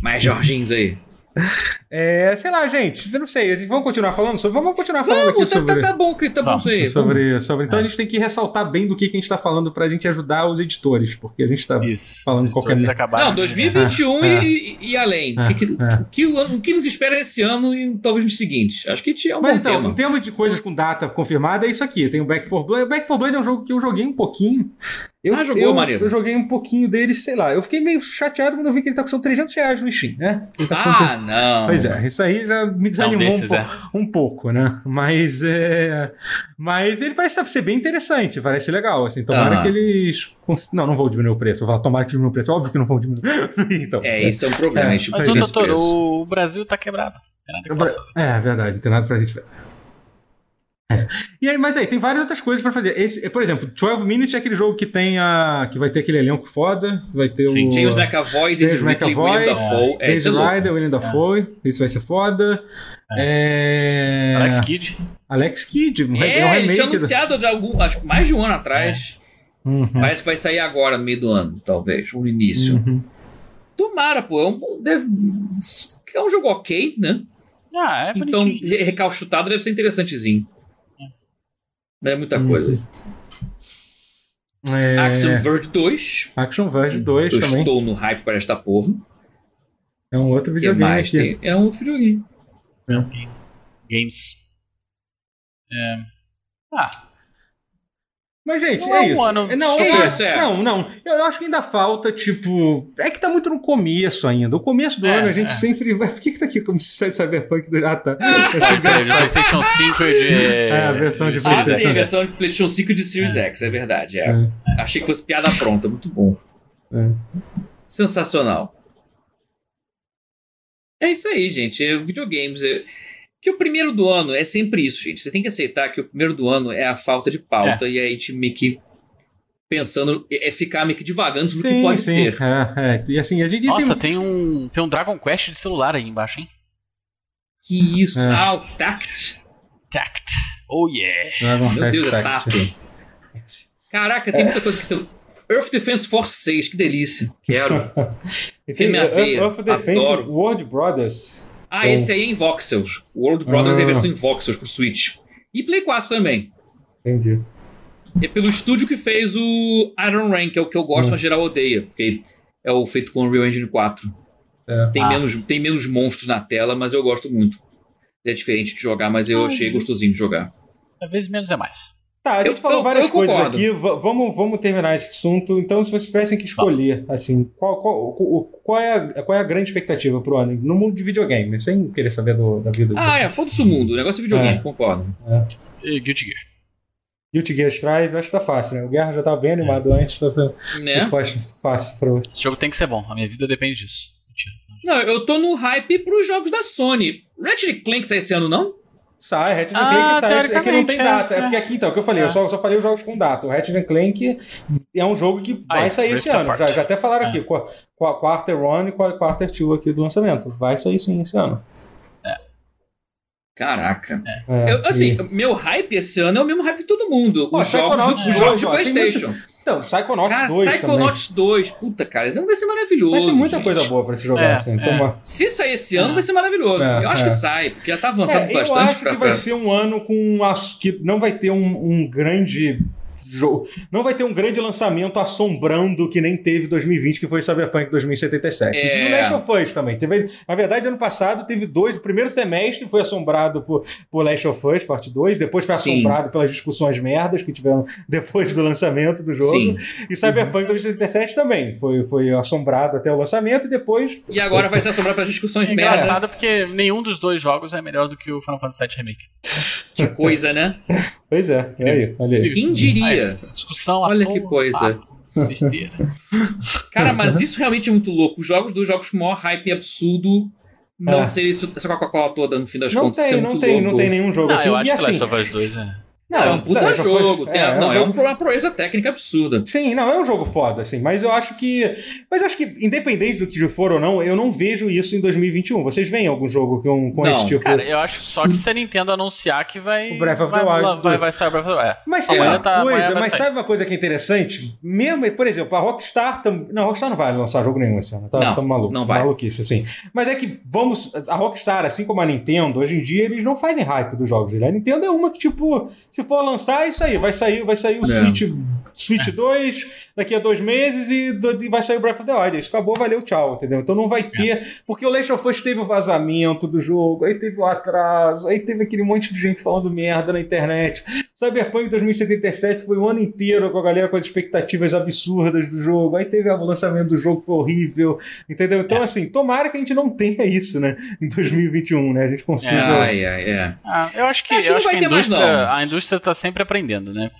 Mais Jorginhos aí. É, sei lá, gente. Eu não sei. Vamos continuar falando sobre. Vamos continuar falando Vamos, aqui tá, sobre. tá, tá bom, que tá bom Vamos, isso aí. Sobre, sobre. Então É. a gente tem que ressaltar bem do que, que a gente tá falando pra gente ajudar os editores, porque a gente tá. Isso. Falando qualquer acabaram. Não, 2021 É, e, e- e além. É, o, que, que- é. o que, o, o que nos espera esse ano e talvez nos seguintes? Acho que é um Mas bom então, tema. em termos de coisas com data confirmada, é isso aqui. Tem o Back 4 Blood. O Back 4 Blood é um jogo que eu joguei um pouquinho. Eu, Ah, jogou, eu, eu joguei um pouquinho dele, sei lá. Eu fiquei meio chateado quando eu vi que ele tá custando 300 reais no Steam, né? Ele tá custando Ah, não. Pois é, isso aí já me desanimou desses, um, é. po- um pouco, né? Mas é. Mas ele parece ser bem interessante, parece legal. Assim, tomara Aham. que eles. Não, não vou diminuir o preço. Eu vou falar, tomara que diminua o preço. Óbvio que não vão diminuir. então, É, isso é um problema. É, gente Mas, doutor, o Brasil tá quebrado. Tem nada que eu possa fazer. É, verdade, não tem nada pra gente fazer. É. E aí, mas aí, tem várias outras coisas pra fazer. Esse, por exemplo, 12 Minutes é aquele jogo que tem a. que vai ter aquele elenco foda. Vai ter Sim, o. James McAvoy, Daisy James McAvoy, William Dafoe. É, Daisy isso é louco. Ryder, William Dafoe. Isso vai ser foda. É. Alex Kidd. Alex Kidd. um re- É, um ele tinha do- anunciado de algum, acho que mais de um ano atrás. Uhum. Parece que vai sair agora, no meio do ano, talvez, ou no início. Uhum. Tomara, pô. É um, deve, é um jogo ok, né? Ah, é então, recalchutado deve ser interessantezinho. Mas é muita Uhum. coisa. É... Action Verge 2. Action Verge 2 Eu também. estou no hype para esta porra. É um outro videogame mais aqui. tem? É um outro videogame. Games. É... Ah, Mas, gente, Não é é um isso. ano não, só é, isso, é. não, não. Eu, eu acho que ainda falta, tipo. É que tá muito no começo ainda. O começo do É, ano a gente é. sempre. Por que, que tá aqui como se Cyberpunk? do- Ah, tá. de PlayStation 5 e de. É, a versão de Ah, PlayStation. sim, a versão de PlayStation 5 de Series X, é verdade. é. Achei que fosse piada pronta, muito bom. É. Sensacional. É isso aí, gente. É, videogames. É... Que o primeiro do ano é sempre isso, gente. Você tem que aceitar que o primeiro do ano é a falta de pauta e aí a gente meio que pensando, é é ficar meio que divagando sobre o que Sim, pode sim. ser. É, é. E assim, a gente. Nossa, tem... tem um, tem um Dragon Quest de celular aí embaixo, hein? Que isso? É. Ah, o Tact. Tact. Oh yeah. Dragon Meu Quest Deus, é Tact. Caraca, tem muita coisa que tem. Earth Defense Force 6, que delícia. Quero. Tem minha veia. Earth Defense Adoro. World Brothers. Ah, Bom. esse aí é em voxels. World Brothers é Ah. a versão em voxels pro Switch. E Play 4 também. Entendi. É pelo estúdio que fez o Iron Rain, que é o que eu gosto, Hum. mas geral odeia. Porque é o feito com o Unreal Engine 4. É. Tem, Ah. menos, tem menos monstros na tela, mas eu gosto muito. É diferente de jogar, mas eu achei gostosinho de jogar. Às vezes menos é mais. Tá, a gente Eu- falou eu- várias eu coisas concordo. aqui. V- vamos, vamos terminar esse assunto. Então, se vocês tivessem que escolher, assim, qual, qual, qual, é a, qual é a grande expectativa pro ano? No mundo de videogame, sem querer saber do- da vida de Ah, é, foda-se o mundo. O negócio é videogame, É. concordo. E Guilty Gear. Guilty Gear Strive, acho que tá fácil, né? O Guerra já tava bem animado antes, tá Né? resposta fácil pra você. Esse jogo tem que ser bom. A minha vida depende disso. Mentira. Não, eu tô no hype pros jogos da Sony. Ratchet Clank sai esse ano, não? Sai, Ratchet Ah, Clank sai. É que não tem é, data. É, é. porque aqui, então, o que eu falei, eu É. só, só falei os jogos com data. O Ratchet Clank é um jogo que vai Aí, sair esse Rift ano. Já, já até falaram É. aqui, com a, com a Quarter One e com a Quarter Two aqui do lançamento. Vai sair sim esse ano. Caraca. É, Eu, assim, e- meu hype esse ano é o mesmo hype de todo mundo. Pô, Os jogos, do, os jogos de PlayStation. Então, Psychonauts Cara, 2 também. Psychonauts 2, puta, cara, esse ano vai ser maravilhoso. Vai ter muita gente. coisa boa pra se jogar, É, assim. é. Uma- Se sair esse ano, É. vai ser maravilhoso. É, eu acho é. que sai, porque já tá avançando É, eu bastante acho que vai ser um ano com um ass- que não vai ter um, um grande jogo, não vai ter um grande lançamento assombrando que nem teve 2020, que foi Cyberpunk 2077. É. E o Last of Us também. Teve, na verdade, ano passado teve dois, o primeiro semestre foi assombrado por, por Last of Us, parte 2, depois foi Sim. assombrado pelas discussões merdas que tiveram depois do lançamento do jogo. Sim. E Cyberpunk 2077 também foi, foi assombrado até o lançamento e depois E agora vai ser assombrado pelas discussões É merda. engraçado porque nenhum dos dois jogos é melhor do que o Final Fantasy VII Remake. Que coisa, né? Pois é, e aí, olha aí. Quem diria? Discussão à Olha que coisa. papo, besteira. Cara, mas isso realmente é muito louco. Os jogos dos jogos com maior hype absurdo não É. ser isso, essa Coca-Cola toda no fim das Não contas. isso tem, é não muito tem, louco. não tem nenhum jogo Não, assim. eu acho e que assim, Last of Us 2 é. Não, é um puta Last of Us- jogo. tem- é, é um não, é jogo- uma proeza técnica absurda. Sim, não, é um jogo foda, assim, mas eu acho que. Mas eu acho que, independente do que for ou não, eu não vejo isso em 2021. Vocês veem algum jogo com, com Não, esse tipo. Cara, eu acho só que se a Nintendo anunciar que vai. O Breath of the vai, Wild Vai, dois. vai sair o Breath of the Wild. É. Mas tem Amanhã uma tá- coisa, vai mas sabe uma coisa que é interessante? Mesmo, por exemplo, a Rockstar. Tam... Não, a Rockstar não vai lançar jogo nenhum esse ano. Tá, Não, tá maluco. não vai. Maluquice, assim. Mas é que, vamos. A Rockstar, assim como a Nintendo, hoje em dia eles não fazem hype dos jogos dele. A Nintendo é uma que, tipo, se for lançar, é isso aí. Vai sair, vai sair o é. Switch, Switch 2 daqui a dois meses e, do, e vai sair o Breath of the Wild. Isso acabou, valeu, tchau, entendeu? Então não vai ter. É. Porque o Last of Us teve o vazamento do jogo, aí teve o atraso, aí teve aquele monte de gente falando merda na internet. Cyberpunk 2077 foi o ano inteiro com a galera com as expectativas absurdas do jogo. Aí teve o lançamento do jogo que foi horrível, entendeu? Então, é. assim, tomara que a gente não tenha isso, né? Em 2021, né? A gente consiga. É, ai, ai, é. Ah, eu acho que, acho eu acho que a, indústria, a indústria está sempre aprendendo, né?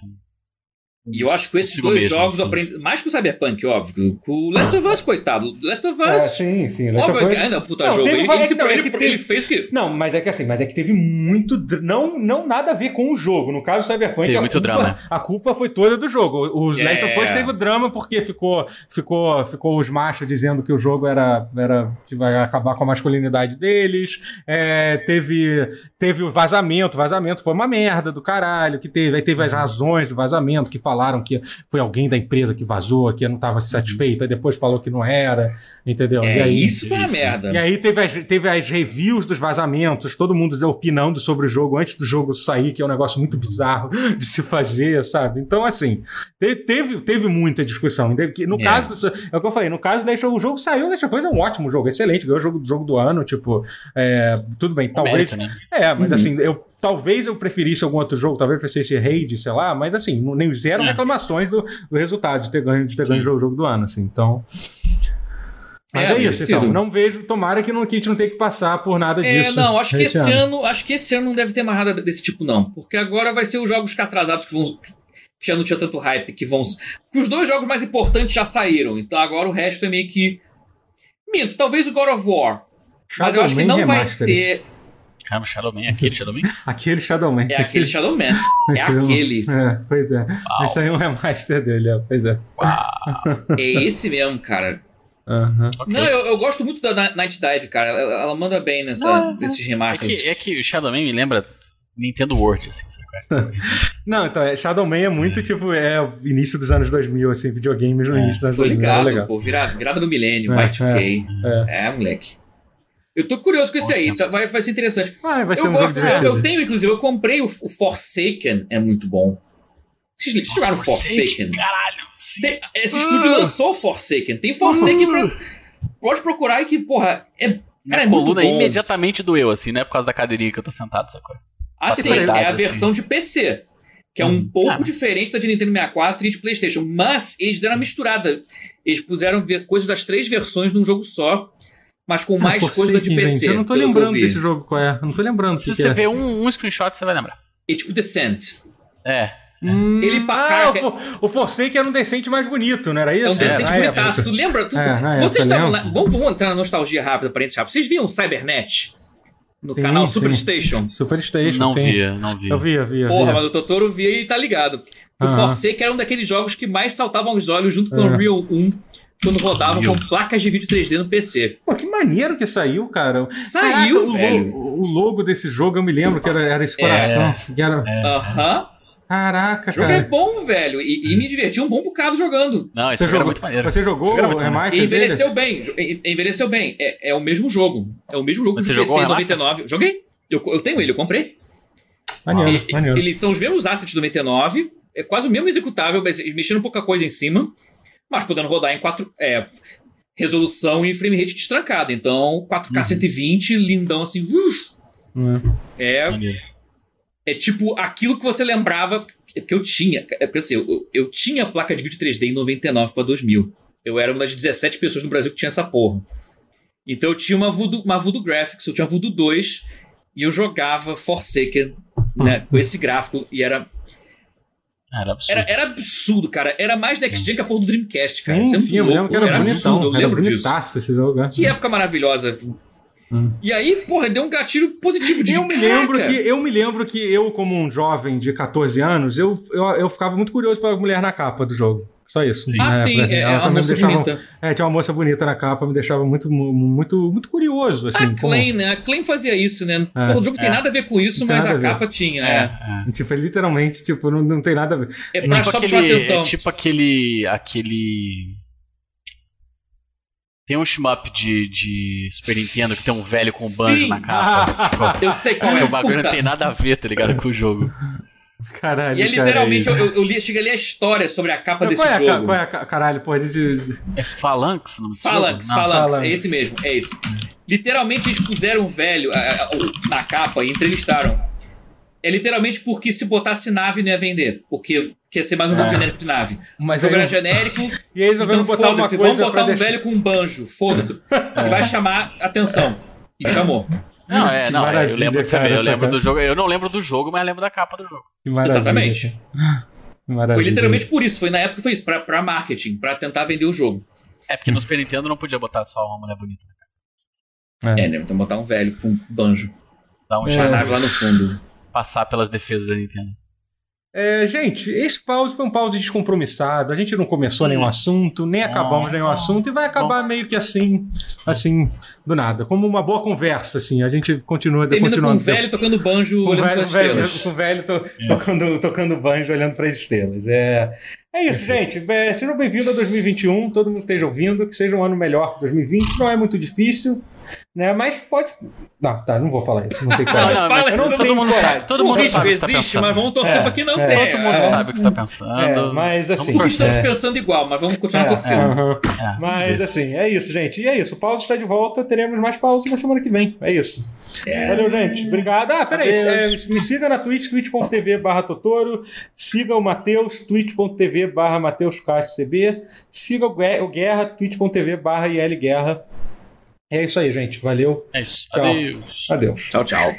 E eu acho que esses dois mesmo, jogos assim. aprendem. Mais que o Cyberpunk, óbvio. Com o Last of Us, coitado. Last of Us. É, sim, sim. Last óbvio, of Us. Ainda, puta não, jogo. Ele, ele, não, ele, ele, fez que. Não, mas é que assim, mas é que teve muito. Não, não nada a ver com o jogo. No caso do Cyberpunk, teve a, muito culpa, drama. a culpa foi toda do jogo. Os yeah. Last of Us teve drama porque ficou, ficou, ficou os machos dizendo que o jogo era, era que vai acabar com a masculinidade deles. É, teve, teve o vazamento. O vazamento foi uma merda do caralho que teve. Aí teve as razões do vazamento que falaram que foi alguém da empresa que vazou, que não estava satisfeito, aí depois falou que não era, entendeu? É, e aí, isso foi uma merda. E aí teve as, teve as reviews dos vazamentos, todo mundo opinando sobre o jogo antes do jogo sair, que é um negócio muito bizarro de se fazer, sabe? Então, assim, teve, teve muita discussão. No é. caso, do, é o que eu falei, no caso da o jogo saiu, Deixa foi um ótimo jogo, excelente, ganhou o jogo, jogo do ano, tipo, é, tudo bem, talvez. América, né? É, mas uhum. assim, eu Talvez eu preferisse algum outro jogo, talvez preferisse Raid, sei lá, mas assim, nem zero é. reclamações do, do resultado de ter ganho, de ter ganho o jogo do ano, assim. Então. Mas é, é isso, então. Não vejo, tomara que, não, que a gente não tenha que passar por nada é, disso. É, não, acho que esse ano. ano. acho que esse ano não deve ter mais nada desse tipo, não. Porque agora vai ser os jogos que atrasados que vão. Que já não tinha tanto hype, que vão. Os dois jogos mais importantes já saíram. Então agora o resto é meio que. Minto, talvez o God of War. Shadow mas eu acho que não vai ter. Caramba, Shadowman, é aquele Shadowman? aquele Shadowman. É aquele Shadowman. É aquele. É, pois é. Uau. Esse aí é um remaster dele, é, pois é. Uau. É esse mesmo, cara. Uhum. Okay. Não, eu, eu, gosto muito da Night Dive, cara. Ela, ela manda bem nessa, uhum. nesses remasters. É que, é que o Shadowman me lembra Nintendo World, assim, sabe? Não, então, é, Shadowman é muito, é. tipo, é o início dos anos 2000, assim, videogames no é. início dos anos Tô 2000. Ligado, legal. Pô, virada, virada no milênio, é, Y2K. É, é, moleque. Eu tô curioso com esse aí, tá, vai, vai ser interessante. Vai, vai ser eu, um gosto, eu, eu, tenho, inclusive, eu comprei o, o Forsaken, é muito bom. Vocês, vocês jogaram Forsaken? Caralho, sim. Tem, esse uh. estúdio lançou Forsaken. Tem Forsaken uh. pra. Pode procurar aí que, porra, é. Cara, Minha é coluna imediatamente doeu, assim, não é por causa da cadeirinha que eu tô sentado, sacou? Ah, sim, é a assim. versão de PC. Que é um hum. pouco ah. diferente da de Nintendo 64 e de PlayStation. Mas eles deram uma misturada. Eles puseram coisas das três versões num jogo só mas com mais coisa de PC. Eu não tô lembrando desse jogo qual é. Não tô lembrando. Se você é. ver um, um screenshot, você vai lembrar. É tipo Descent. É. Hum, ele ah, o, o Forsake era um decente mais bonito, não era isso? É um decente é, bonitaço. Tu lembra? Tu, é, vocês estavam lá. Vamos, vamos, entrar na nostalgia rápida, parênteses rápido. Vocês viam Cybernet? No sim, canal Superstation? Superstation, Não sim. via, não via. Eu via, via. Porra, via. mas o Totoro via e tá ligado. O uh -huh. Forsake era um daqueles jogos que mais saltavam os olhos junto com o Unreal 1 quando rodavam com placas de vídeo 3D no PC. Pô, que maneiro que saiu, cara. Saiu, Caraca, velho. O, o, logo desse jogo, eu me lembro que era, era esse coração. É. Aham. É. Uh -huh. Caraca, o jogo cara. é bom, velho. E, e, me diverti um bom bocado jogando. Não, isso você jogou, muito maneiro. Você jogou o remaster Envelheceu deles? bem. Envelheceu bem. É, é, o mesmo jogo. É o mesmo jogo você do jogou PC 99. Joguei. Eu, eu tenho ele, eu comprei. Maneiro, e, maneiro. Eles são os mesmos assets do 99. É quase o mesmo executável, mexendo pouca coisa em cima. Mas podendo rodar em 4. É, resolução e frame rate destrancado. Então, 4K uhum. 120, lindão assim. Uhum. É. É tipo aquilo que você lembrava. É porque eu tinha. É porque assim, eu, eu tinha placa de vídeo 3D em 99 para 2000. Eu era uma das 17 pessoas no Brasil que tinha essa porra. Então eu tinha uma Voodoo, uma Voodoo Graphics, eu tinha Voodoo 2 e eu jogava Forsaken né, com esse gráfico e era era absurdo. Era, era absurdo, cara. Era mais next gen que a porra do Dreamcast, cara. Sim, é sim, eu lembro que era, era bonitão. Absurdo, eu lembro disso. esse jogo. É. Que época maravilhosa. Hum. E aí, porra, deu um gatilho positivo de eu me lembro que Eu me lembro que eu, como um jovem de 14 anos, eu, eu, eu ficava muito curioso pela mulher na capa do jogo. Só isso. Sim. Ah, é, sim, é, ela é uma moça deixava, bonita. É, tinha uma moça bonita na capa, me deixava muito, muito, muito curioso. Assim, a Clay, como... né? A Clay fazia isso, né? É, Pô, o jogo é. tem nada a ver com isso, mas a, a capa tinha. É. é. Tipo, literalmente, tipo, não, não tem nada a ver. É pra tipo só aquele, atenção. É tipo aquele. aquele. Tem um shmup de, de Super Nintendo que tem um velho com um banjo Sim. na capa. tipo, eu sei qual é. O bagulho Puta. não tem nada a ver, tá ligado, com o jogo. Caralho. E é literalmente, cara, eu, eu, li, cheguei a ler a história sobre a capa desse qual é jogo. qual é a caralho, pô? De... É Phalanx, não Phalanx, não, Phalanx, Phalanx, é esse mesmo, é esse. Literalmente eles puseram um velho na capa e entrevistaram. É literalmente porque se botasse nave não ia vender. Porque ia ser mais um jogo é. genérico de nave. Mas o jogo era genérico. e eles então, botar uma coisa vamos botar um deixar... velho com um banjo. Foda-se. É. Que vai chamar atenção. E chamou. Não, é, não, é, eu lembro, cara, eu lembro do jogo. Eu não lembro do jogo, mas lembro da capa do jogo. Exatamente. Foi literalmente por isso, foi na época que foi isso, pra, pra marketing, pra tentar vender o jogo. É, porque no Super Nintendo não podia botar só uma mulher bonita na capa. É, né? Então botar um velho com um banjo. Dá um é. lá no fundo. Passar pelas defesas da Nintendo. É, gente, esse pause foi um pause descompromissado. A gente não começou nenhum assunto, nem acabamos nenhum assunto e vai acabar meio que assim, assim, do nada. Como uma boa conversa, assim. A gente continua Termina continuando. Com o velho tocando banjo com olhando velho, para velho, Com o velho to, tocando, tocando banjo olhando para as estrelas. É, é isso, gente. É, sejam bem-vindos a 2021. Todo mundo esteja ouvindo. Que seja um ano melhor que 2020. Não é muito difícil. Né? Mas pode. Não, tá, não vou falar isso. Não tem coragem. Não, não, mas não todo mundo sabe. Todo mundo sabe o que tá existe, mas vamos torcer é, pra que não é, tenha. Todo mundo é, sabe o que você tá pensando. É, mas assim. estamos pensando igual, mas vamos continuar é, torcendo. É, mas assim, é isso, gente. E é isso. O Pause está de volta. Teremos mais pause na semana que vem. É isso. Valeu, gente. Obrigado. Ah, peraí. me siga na Twitch, twitch.tv barra Totoro. Siga o Matheus, twitch.tv barra Matheus CB. Siga o Guerra, twitch.tv barra IL Guerra. É isso aí, gente. Valeu. É isso. Tchau. Adeus. Adeus. Tchau, tchau.